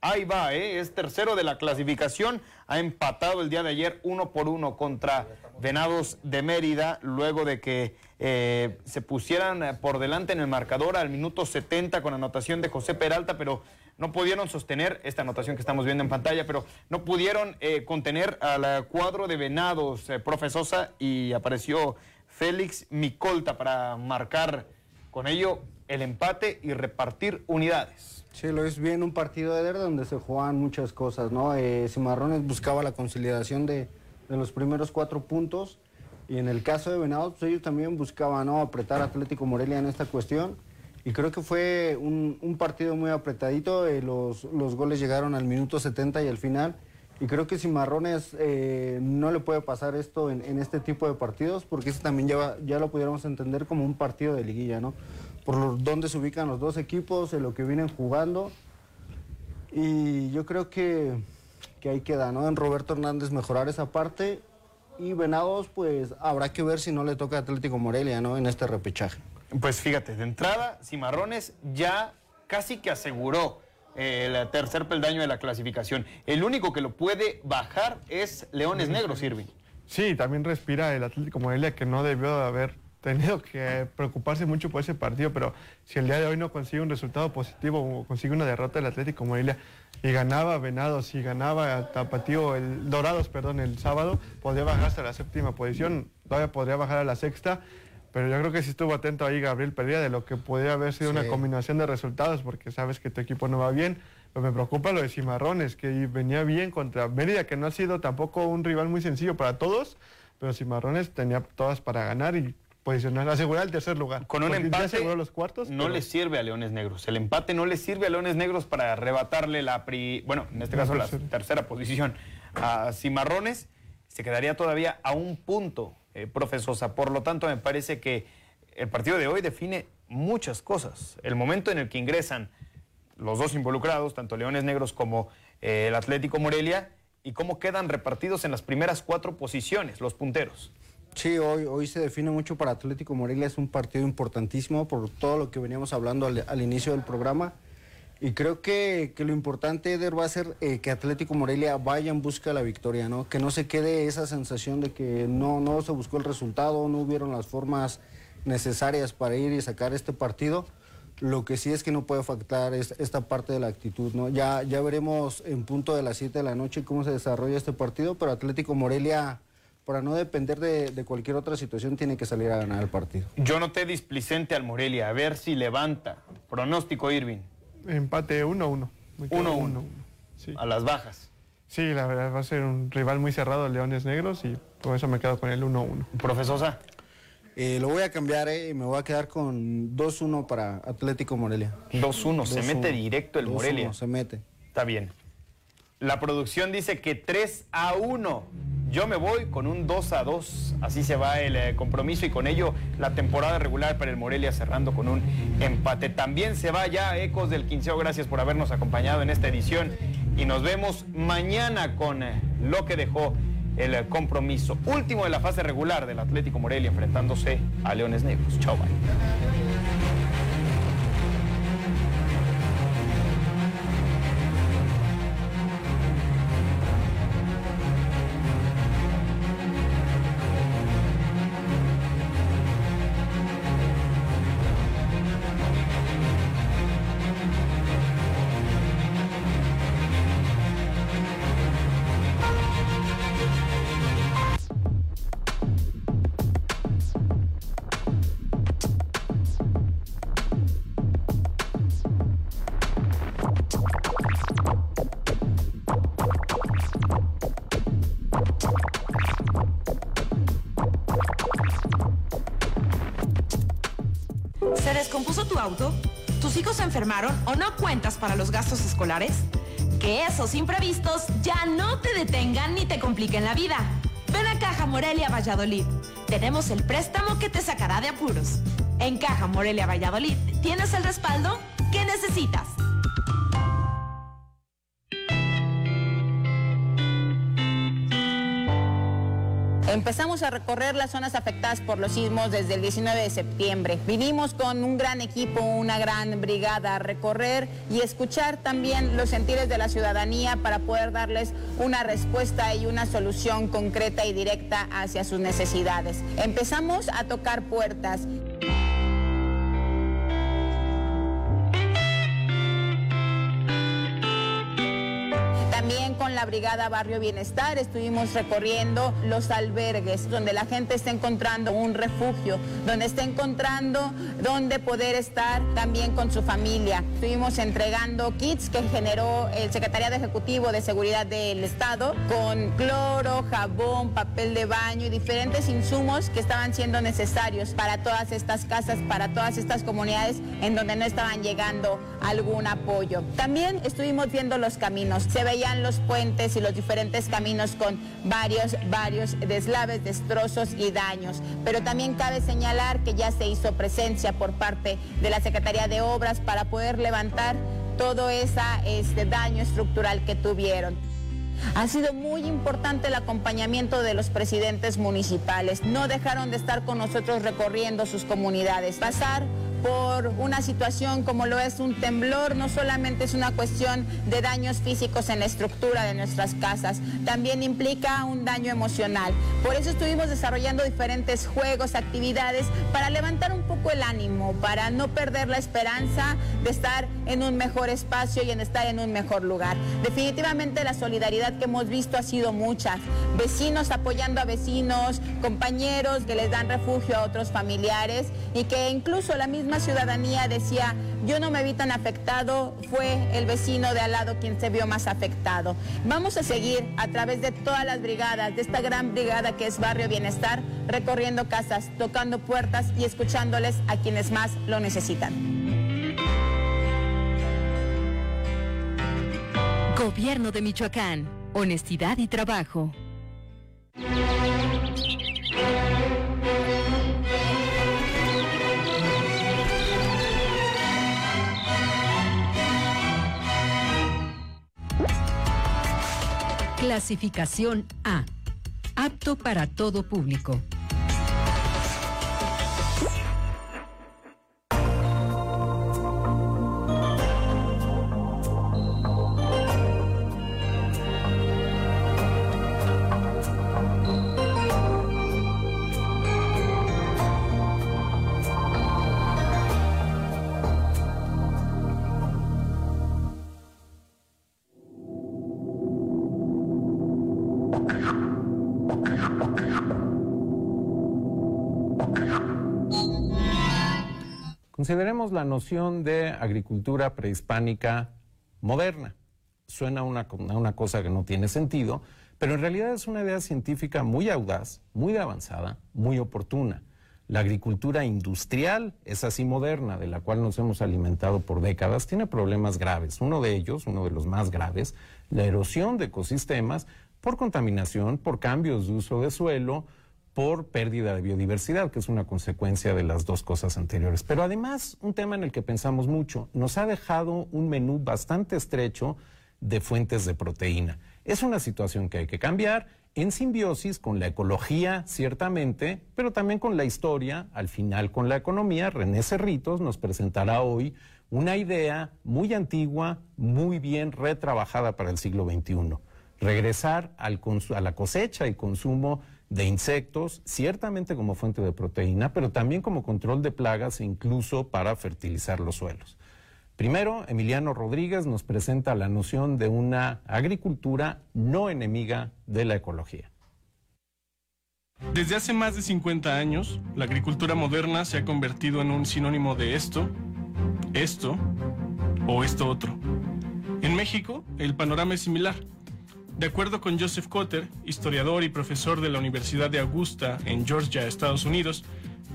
ahí va, eh, es tercero de la clasificación, ha empatado el día de ayer uno por uno contra Venados de Mérida, luego de que eh, se pusieran eh, por delante en el marcador al minuto 70 con anotación de José Peralta, pero no pudieron sostener esta anotación que estamos viendo en pantalla, pero no pudieron contener al cuadro de Venados, eh, profe Sosa, y apareció Félix Micolta para marcar con ello el empate y repartir unidades. Sí, lo es bien un partido Eder donde se juegan muchas cosas, ¿no? Eh, Cimarrones buscaba la conciliación de, de los primeros cuatro puntos y en el caso de Venados, pues ellos también buscaban, ¿no? Apretar a Atlético Morelia en esta cuestión y creo que fue un, un partido muy apretadito, eh, los, los goles llegaron al minuto 70 y al final y creo que Cimarrones eh, no le puede pasar esto en, en este tipo de partidos porque eso también ya, ya lo pudiéramos entender como un partido de liguilla, ¿no? Por dónde se ubican los dos equipos, en lo que vienen jugando. Y yo creo que, que ahí queda, ¿no? En Roberto Hernández mejorar esa parte. Y Venados, pues habrá que ver si no le toca a Atlético Morelia, ¿no? En este repechaje. Pues fíjate, de entrada, Cimarrones ya casi que aseguró eh, el tercer peldaño de la clasificación. El único que lo puede bajar es Leones Negros, Irving. Sí, también respira el Atlético Morelia que no debió de haber tenido que preocuparse mucho por ese partido, pero si el día de hoy no consigue un resultado positivo o consigue una derrota el Atlético Morelia y ganaba Venados y ganaba Tapatío, el Dorados, perdón, el sábado, podría bajar hasta la séptima posición, todavía podría bajar a la sexta, pero yo creo que sí estuvo atento ahí Gabriel Pereira de lo que podría haber sido una combinación de resultados, porque sabes que tu equipo no va bien. Pero me preocupa lo de Cimarrones, que venía bien contra Mérida, que no ha sido tampoco un rival muy sencillo para todos, pero Cimarrones tenía todas para ganar y posicionar, asegurar el tercer lugar. Con un Porque empate los cuartos. no pero- le sirve a Leones Negros. El empate no le sirve a Leones Negros para arrebatarle la, pri- bueno, en este caso la tercera. posición a Cimarrones. Se quedaría todavía a un punto, eh, profe Sosa. Por lo tanto, me parece que el partido de hoy define muchas cosas. El momento en el que ingresan los dos involucrados, tanto Leones Negros como eh, el Atlético Morelia, y cómo quedan repartidos en las primeras cuatro posiciones, los punteros. Sí, hoy, hoy se define mucho para Atlético Morelia, es un partido importantísimo por todo lo que veníamos hablando al, inicio del programa. Y creo que, que lo importante, Eder, va a ser eh, que Atlético Morelia vaya en busca de la victoria, ¿no? Que no se quede esa sensación de que no, no se buscó el resultado, no hubieron las formas necesarias para ir y sacar este partido. Lo que sí es que no puede faltar es esta parte de la actitud, ¿no? Ya, ya veremos en punto de las 7 de la noche cómo se desarrolla este partido, pero Atlético Morelia para no depender de, de cualquier otra situación, tiene que salir a ganar el partido. Yo noté displicente al Morelia, a ver si levanta. Pronóstico, Irving. Empate 1-1. 1-1. A las bajas. Sí, la verdad va a ser un rival muy cerrado, Leones Negros, y por eso me quedo con el 1-1. Profesosa. Eh, lo voy a cambiar eh, y me voy a quedar con 2-1 para Atlético Morelia. 2-1, se 2-1. mete directo el 2-1, Morelia. Se mete. Está bien. La producción dice que 3 a 1. Yo me voy con un 2 a 2. Así se va el eh, compromiso y con ello la temporada regular para el Morelia cerrando con un empate. También se va ya Ecos del Quinceo. Gracias por habernos acompañado en esta edición y nos vemos mañana con eh, lo que dejó el eh, compromiso último de la fase regular del Atlético Morelia enfrentándose a Leones Negros. Chao, bye. Tu auto? ¿Tus hijos se enfermaron o no cuentas para los gastos escolares? Que esos imprevistos ya no te detengan ni te compliquen la vida. Ven a Caja Morelia Valladolid. Tenemos el préstamo que te sacará de apuros. En Caja Morelia Valladolid tienes el respaldo que necesitas. Empezamos a recorrer las zonas afectadas por los sismos desde el 19 de septiembre. Vinimos con un gran equipo, una gran brigada a recorrer y escuchar también los sentires de la ciudadanía para poder darles una respuesta y una solución concreta y directa hacia sus necesidades. Empezamos a tocar puertas. Brigada Barrio Bienestar estuvimos recorriendo los albergues, donde la gente está encontrando un refugio, donde está encontrando donde poder estar también con su familia. Estuvimos entregando kits que generó el Secretariado Ejecutivo de Seguridad del Estado con cloro, jabón, papel de baño y diferentes insumos que estaban siendo necesarios para todas estas casas, para todas estas comunidades en donde no estaban llegando algún apoyo. También estuvimos viendo los caminos. Se veían los puentes y los diferentes caminos con varios, varios deslaves, destrozos y daños. Pero también cabe señalar que ya se hizo presencia por parte de la Secretaría de Obras para poder levantar todo ese este, daño estructural que tuvieron. Ha sido muy importante el acompañamiento de los presidentes municipales. No dejaron de estar con nosotros recorriendo sus comunidades. Pasar por una situación como lo es un temblor no solamente es una cuestión de daños físicos en la estructura de nuestras casas, también implica un daño emocional. Por eso estuvimos desarrollando diferentes juegos, actividades para levantar un poco el ánimo, para no perder la esperanza de estar en un mejor espacio y en estar en un mejor lugar. Definitivamente la solidaridad que hemos visto ha sido mucha. Vecinos apoyando a vecinos, compañeros que les dan refugio a otros familiares y que incluso la misma ciudadanía decía, yo no me vi tan afectado, fue el vecino de al lado quien se vio más afectado. Vamos a seguir a través de todas las brigadas, de esta gran brigada que es Barrio Bienestar, recorriendo casas, tocando puertas y escuchándoles a quienes más lo necesitan. Gobierno de Michoacán. Honestidad y trabajo. Clasificación A. Apto para todo público. Consideremos la noción de agricultura prehispánica moderna. Suena una, una cosa que no tiene sentido, pero en realidad es una idea científica muy audaz, muy avanzada, muy oportuna. La agricultura industrial es así moderna, de la cual nos hemos alimentado por décadas, tiene problemas graves. Uno de ellos, uno de los más graves, la erosión de ecosistemas por contaminación, por cambios de uso de suelo, por pérdida de biodiversidad, que es una consecuencia de las dos cosas anteriores. Pero además, un tema en el que pensamos mucho, nos ha dejado un menú bastante estrecho de fuentes de proteína. Es una situación que hay que cambiar en simbiosis con la ecología, ciertamente, pero también con la historia, al final con la economía. René Cerritos nos presentará hoy una idea muy antigua, muy bien retrabajada para el siglo XXI. Regresar al a la cosecha y consumo de insectos, ciertamente como fuente de proteína, pero también como control de plagas e incluso para fertilizar los suelos. Primero, Emiliano Rodríguez nos presenta la noción de una agricultura no enemiga de la ecología. Desde hace más de 50 años, la agricultura moderna se ha convertido en un sinónimo de esto, esto o esto otro. En México, el panorama es similar. De acuerdo con Joseph Cotter, historiador y profesor de la Universidad de Augusta en Georgia, Estados Unidos,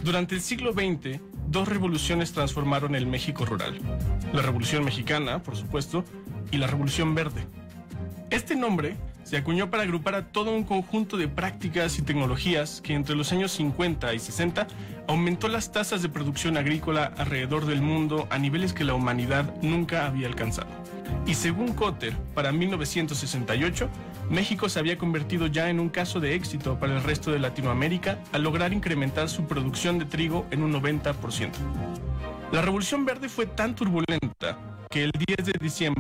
durante el siglo XX, dos revoluciones transformaron el México rural. La Revolución Mexicana, por supuesto, y la Revolución Verde. Este nombre se acuñó para agrupar a todo un conjunto de prácticas y tecnologías que entre los años 50 y 60 aumentó las tasas de producción agrícola alrededor del mundo a niveles que la humanidad nunca había alcanzado. Y según Cotter, para 1968, México se había convertido ya en un caso de éxito para el resto de Latinoamérica al lograr incrementar su producción de trigo en un 90%. La Revolución Verde fue tan turbulenta que el 10 de diciembre